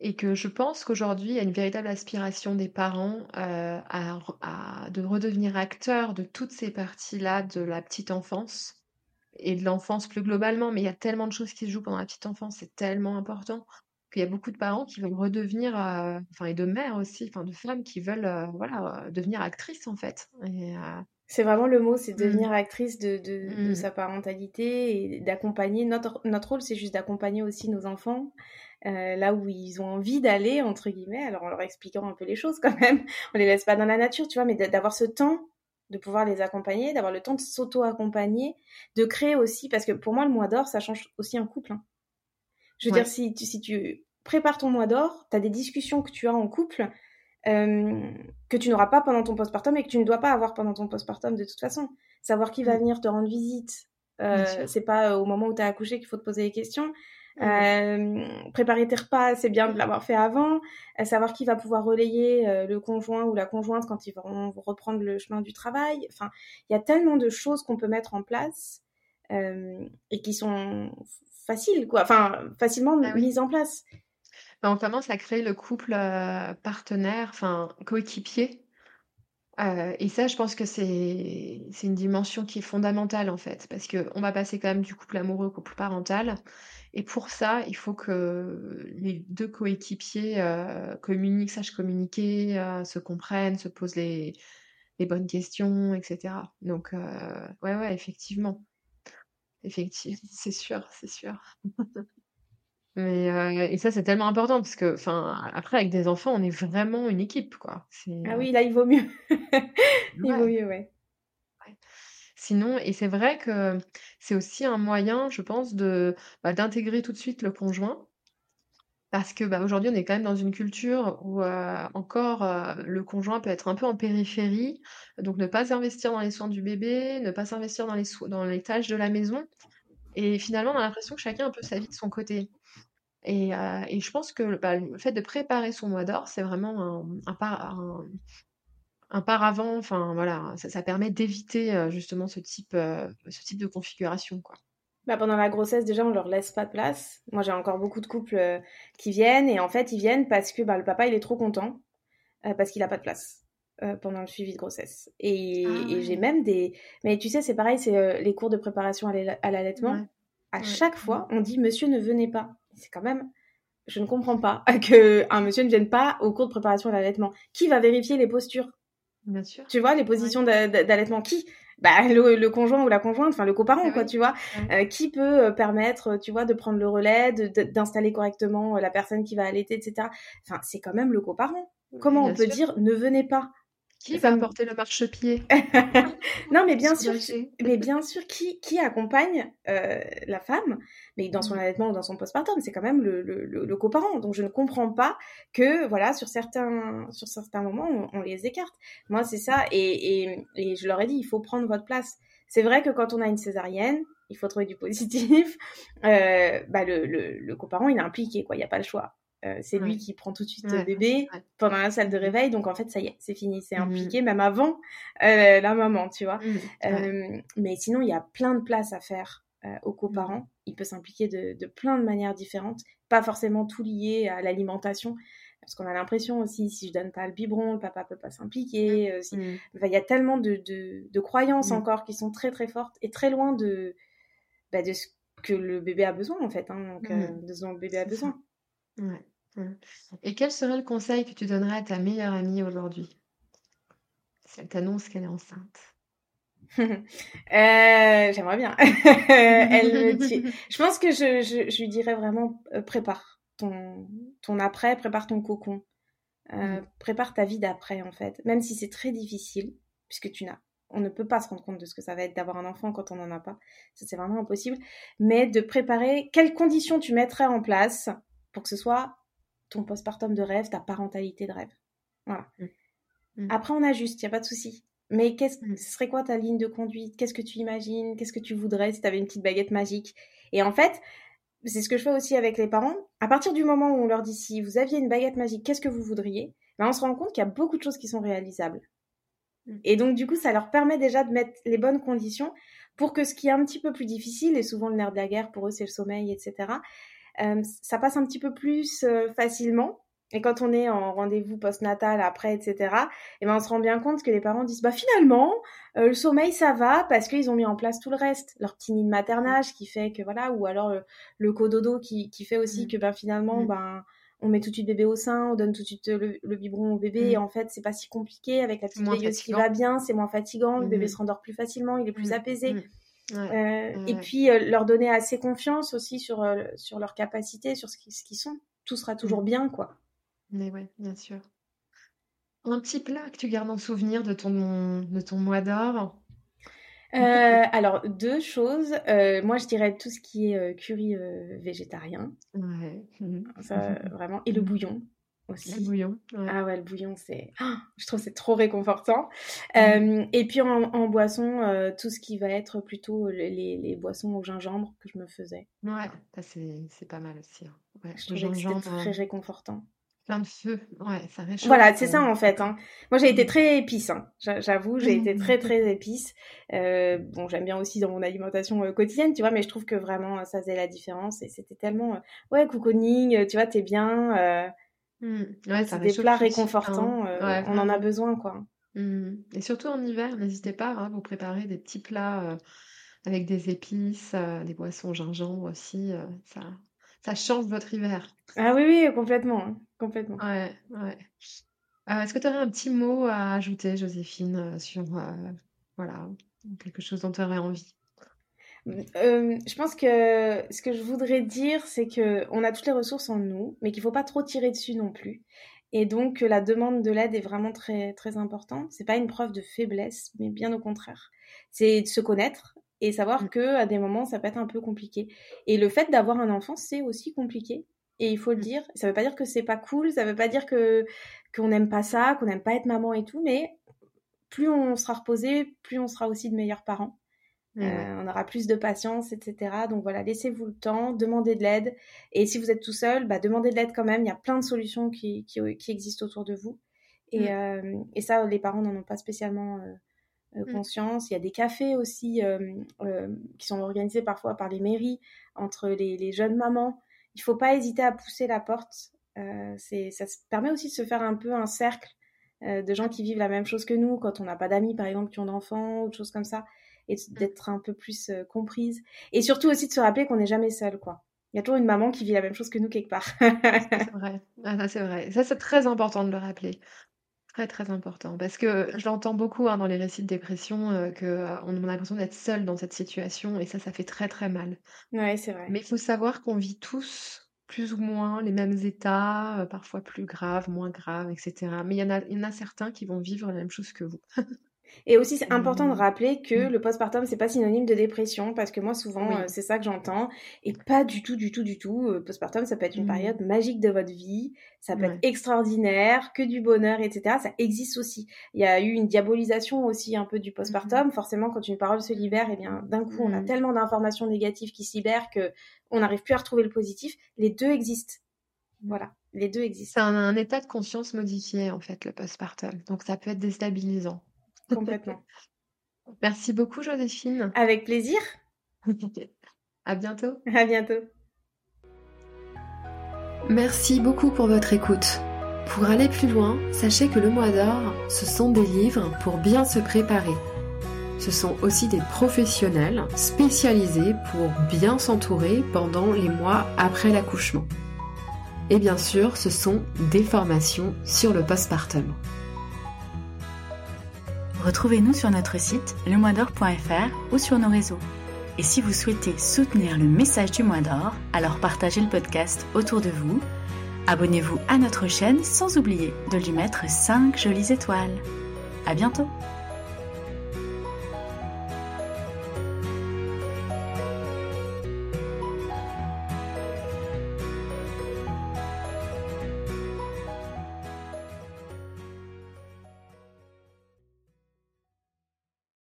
Et que je pense qu'aujourd'hui, il y a une véritable aspiration des parents euh, à, de redevenir acteurs de toutes ces parties-là de la petite enfance et de l'enfance plus globalement. Mais il y a tellement de choses qui se jouent pendant la petite enfance, c'est tellement important qu'il y a beaucoup de parents qui veulent redevenir, euh, enfin, et de mères aussi, enfin, de femmes qui veulent, euh, voilà, euh, devenir actrices en fait. c'est vraiment le mot, c'est mmh. devenir actrice de, de, mmh. sa parentalité et d'accompagner. Notre, notre rôle, c'est juste d'accompagner aussi nos enfants là où ils ont envie d'aller, entre guillemets, alors en leur expliquant un peu les choses quand même. On les laisse pas dans la nature, tu vois, mais d'avoir ce temps de pouvoir les accompagner, d'avoir le temps de s'auto-accompagner, de créer aussi, parce que pour moi, le mois d'or, ça change aussi un couple. Hein. Je veux dire, si tu, si tu prépares ton mois d'or, tu as des discussions que tu as en couple, que tu n'auras pas pendant ton postpartum et que tu ne dois pas avoir pendant ton postpartum de toute façon. Savoir qui va mmh. venir te rendre visite. c'est pas au moment où tu as accouché qu'il faut te poser des questions. Mmh. préparer tes repas, c'est bien de l'avoir fait avant. savoir qui va pouvoir relayer le conjoint ou la conjointe quand ils vont reprendre le chemin du travail. Enfin, il y a tellement de choses qu'on peut mettre en place et qui sont faciles, quoi. Enfin, facilement ah mises en place. Bah, on commence à créer le couple partenaire, enfin coéquipier. et ça, je pense que c'est une dimension qui est fondamentale en fait, parce que on va passer quand même du couple amoureux au couple parental. Et pour ça, il faut que les deux coéquipiers communiquent, sachent communiquer, se comprennent, se posent les, les bonnes questions, etc. Donc, ouais, ouais, effectivement. Effectivement, c'est sûr, c'est sûr. Mais, et ça, c'est tellement important parce que, enfin, après, avec des enfants, on est vraiment une équipe, quoi. Ah oui, là, il vaut mieux. Il vaut mieux, ouais. Sinon, et c'est vrai que c'est aussi un moyen, je pense, de bah, d'intégrer tout de suite le conjoint. Parce que bah, aujourd'hui, on est quand même dans une culture où encore le conjoint peut être un peu en périphérie, donc ne pas s'investir dans les soins du bébé, ne pas s'investir dans les, dans les tâches de la maison. Et finalement, on a l'impression que chacun a un peu sa vie de son côté. Et, et je pense que bah, le fait de préparer son mois d'or, c'est vraiment un, un, un paravent, enfin voilà, ça, permet d'éviter euh, justement ce type, euh, ce type de configuration, quoi. Bah pendant la grossesse, déjà, on leur laisse pas de place. Moi, j'ai encore beaucoup de couples euh, qui viennent et en fait, ils viennent parce que bah, le papa, il est trop content parce qu'il a pas de place pendant le suivi de grossesse. Et, ah j'ai même des. Mais tu sais, c'est pareil, c'est les cours de préparation à l'allaitement. À chaque fois, on dit Monsieur ne venez pas. C'est quand même. Je ne comprends pas que un monsieur ne vienne pas au cours de préparation à l'allaitement. Qui va vérifier les postures? Bien sûr. Tu vois, les positions d'allaitement, qui? Bah, le, conjoint ou la conjointe, enfin le coparent, quoi, tu vois. Euh, qui peut euh, permettre, tu vois, de prendre le relais, d'installer correctement euh, la personne qui va allaiter, etc. Enfin, c'est quand même le coparent. Comment on peut dire ne venez pas? Qui va porter le marchepied? Non, mais bien sûr, mais bien sûr, qui, qui accompagne euh, la femme, mais dans son mm. allaitement ou dans son postpartum, c'est quand même le, le, le, coparent. Donc je ne comprends pas que, voilà, sur certains, sur certains moments, on, les écarte. Moi, c'est ça, et, et, et je leur ai dit, il faut prendre votre place. C'est vrai que quand on a une césarienne, il faut trouver du positif. Euh, bah le, le, le coparent, il est impliqué, quoi. Il n'y a pas le choix. Euh, c'est lui qui prend tout de suite le bébé pendant la salle de réveil. Donc en fait, ça y est, c'est fini, c'est mmh. impliqué même avant euh, la maman, tu vois. Mmh. Euh, mais sinon, il y a plein de places à faire aux coparents. Mmh. Il peut s'impliquer de, plein de manières différentes, pas forcément tout lié à l'alimentation. Parce qu'on a l'impression aussi, si je donne pas le biberon, le papa peut pas s'impliquer. il y a tellement de, croyances encore qui sont très très fortes et très loin de, bah, de ce que le bébé a besoin en fait, hein, donc, de ce dont le bébé a besoin. Ouais. Mmh. Et quel serait le conseil que tu donnerais à ta meilleure amie aujourd'hui? Si elle t'annonce qu'elle est enceinte. Euh, j'aimerais bien. Elle Je pense que je, je, lui dirais vraiment euh, prépare ton, ton après, prépare ton cocon. Euh, mmh. prépare ta vie d'après en fait. Même si c'est très difficile, puisque tu n'as on ne peut pas se rendre compte de ce que ça va être d'avoir un enfant quand on n'en a pas. Ça, c'est vraiment impossible. Mais de préparer quelles conditions tu mettrais en place pour que ce soit ton postpartum de rêve, ta parentalité de rêve. Voilà. Mm. Mm. Après, on ajuste, il n'y a pas de souci. Mais qu'est-ce, mm. ce serait quoi ta ligne de conduite? Qu'est-ce que tu imagines? Qu'est-ce que tu voudrais si tu avais une petite baguette magique? Et en fait, c'est ce que je fais aussi avec les parents. À partir du moment où on leur dit si vous aviez une baguette magique, qu'est-ce que vous voudriez? Ben, On se rend compte qu'il y a beaucoup de choses qui sont réalisables. Et donc, du coup, ça leur permet déjà de mettre les bonnes conditions pour que ce qui est un petit peu plus difficile, et souvent le nerf de la guerre pour eux, c'est le sommeil, etc., ça passe un petit peu plus euh, facilement. Et quand on est en rendez-vous post-natal après, etc., et eh ben on se rend bien compte que les parents disent bah finalement euh, le sommeil ça va parce qu'ils ont mis en place tout le reste, leur petit nid de maternage qui fait que voilà, ou alors le, cododo qui, qui fait aussi mmh. que ben finalement mmh. ben on met tout de suite bébé au sein, on donne tout de suite le, biberon au bébé. Et mmh. en fait, c'est pas si compliqué avec la petite veilleuse qui va bien, c'est moins fatigant, le bébé se rendort plus facilement, il est plus apaisé. Euh, et puis euh, leur donner assez confiance aussi sur, euh, sur leurs capacités, sur ce qu'ils sont. Tout sera toujours mmh. bien, quoi. Mais ouais, bien sûr. Un petit plat que tu gardes en souvenir de ton, de ton mois d'or? Alors, deux choses. moi, je dirais tout ce qui est curry végétarien. Ouais. Ça, vraiment. Et le bouillon. Aussi. Le bouillon. Ah ouais, le bouillon, c'est, ah, je trouve c'est trop réconfortant. Mm. et puis en, boisson, tout ce qui va être plutôt les, les, boissons au gingembre que je me faisais. Ouais, c'est pas mal aussi. Hein. Ouais, je trouvais que c'était très réconfortant. Plein de feu, ouais, ça réchauffe. Voilà, c'est ça en fait. Hein. Moi, j'ai été très épice, hein. j'avoue, j'ai été très très épice. Euh, bon, j'aime bien aussi dans mon alimentation euh, quotidienne, tu vois, mais je trouve que vraiment ça faisait la différence et c'était tellement, euh, ouais, cocooning, tu vois, t'es bien. Mmh. Ouais, ça des plats réconfortants, hein. on en a besoin, quoi. Mmh. Et surtout en hiver, n'hésitez pas à vous préparer des petits plats avec des épices, des boissons gingembre aussi, ça, ça change votre hiver. Ah oui, oui, complètement. Hein, complètement. Ouais, ouais. Euh, est-ce que tu aurais un petit mot à ajouter, Joséphine, euh, sur euh, voilà, quelque chose dont tu aurais envie? Je pense que ce que je voudrais dire, c'est que on a toutes les ressources en nous, mais qu'il faut pas trop tirer dessus non plus. Et donc la demande de l'aide est vraiment très très importante. C'est pas une preuve de faiblesse, mais bien au contraire. C'est de se connaître et savoir mmh. que à des moments ça peut être un peu compliqué. Et le fait d'avoir un enfant, c'est aussi compliqué. Et il faut le mmh. dire. Ça veut pas dire que c'est pas cool, ça veut pas dire que qu'on n'aime pas ça, qu'on n'aime pas être maman et tout, mais plus on sera reposé, plus on sera aussi de meilleurs parents. Euh, on aura plus de patience, etc. Donc voilà, laissez-vous le temps, demandez de l'aide. Et si vous êtes tout seul, bah, demandez de l'aide quand même. Il y a plein de solutions qui, qui, existent autour de vous. Et, mmh. euh, et ça, les parents n'en ont pas spécialement euh, euh, mmh. conscience. Il y a des cafés aussi euh, euh, qui sont organisés parfois par les mairies entre les, jeunes mamans. Il ne faut pas hésiter à pousser la porte. c'est, ça permet aussi de se faire un peu un cercle de gens qui vivent la même chose que nous, quand on n'a pas d'amis par exemple qui ont d'enfants ou de choses comme ça, et mmh. d'être un peu plus comprise. Et surtout aussi de se rappeler qu'on n'est jamais seul, quoi. Il y a toujours une maman qui vit la même chose que nous quelque part. c'est vrai. Ah, c'est vrai. Ça, c'est très important de le rappeler. Très, très important parce que je l'entends beaucoup, hein, dans les récits de dépression, euh, que, euh, a l'impression d'être seul dans cette situation et ça, ça fait très, très mal. Ouais, c'est vrai. Mais il faut savoir qu'on vit tous plus ou moins les mêmes états, euh, parfois plus graves, moins graves etc. Mais il y en a il y en a certains qui vont vivre la même chose que vous. Et aussi, c'est important de mmh. rappeler que mmh. le postpartum, c'est pas synonyme de dépression, parce que moi, souvent, euh, c'est ça que j'entends. Et pas du tout, du tout, du tout. Euh, postpartum, ça peut être une mmh. période magique de votre vie, ça peut être extraordinaire, que du bonheur, etc. Ça existe aussi. Il y a eu une diabolisation aussi un peu du postpartum. Forcément, quand une parole se libère, et eh bien, d'un coup, on a tellement d'informations négatives qui se libèrent que on n'arrive plus à retrouver le positif. Les deux existent. Voilà, les deux existent. C'est un, un état de conscience modifié, en fait, le postpartum. Donc, ça peut être déstabilisant. Complètement. Merci beaucoup, Joséphine. Avec plaisir. à bientôt. À bientôt. Merci beaucoup pour votre écoute. Pour aller plus loin, sachez que le mois d'or, ce sont des livres pour bien se préparer. Ce sont aussi des professionnels spécialisés pour bien s'entourer pendant les mois après l'accouchement. Et bien sûr, ce sont des formations sur le postpartum. Retrouvez-nous sur notre site lemoisdor.fr ou sur nos réseaux. Et si vous souhaitez soutenir le message du mois d'or, alors partagez le podcast autour de vous, abonnez-vous à notre chaîne sans oublier de lui mettre 5 jolies étoiles. À bientôt!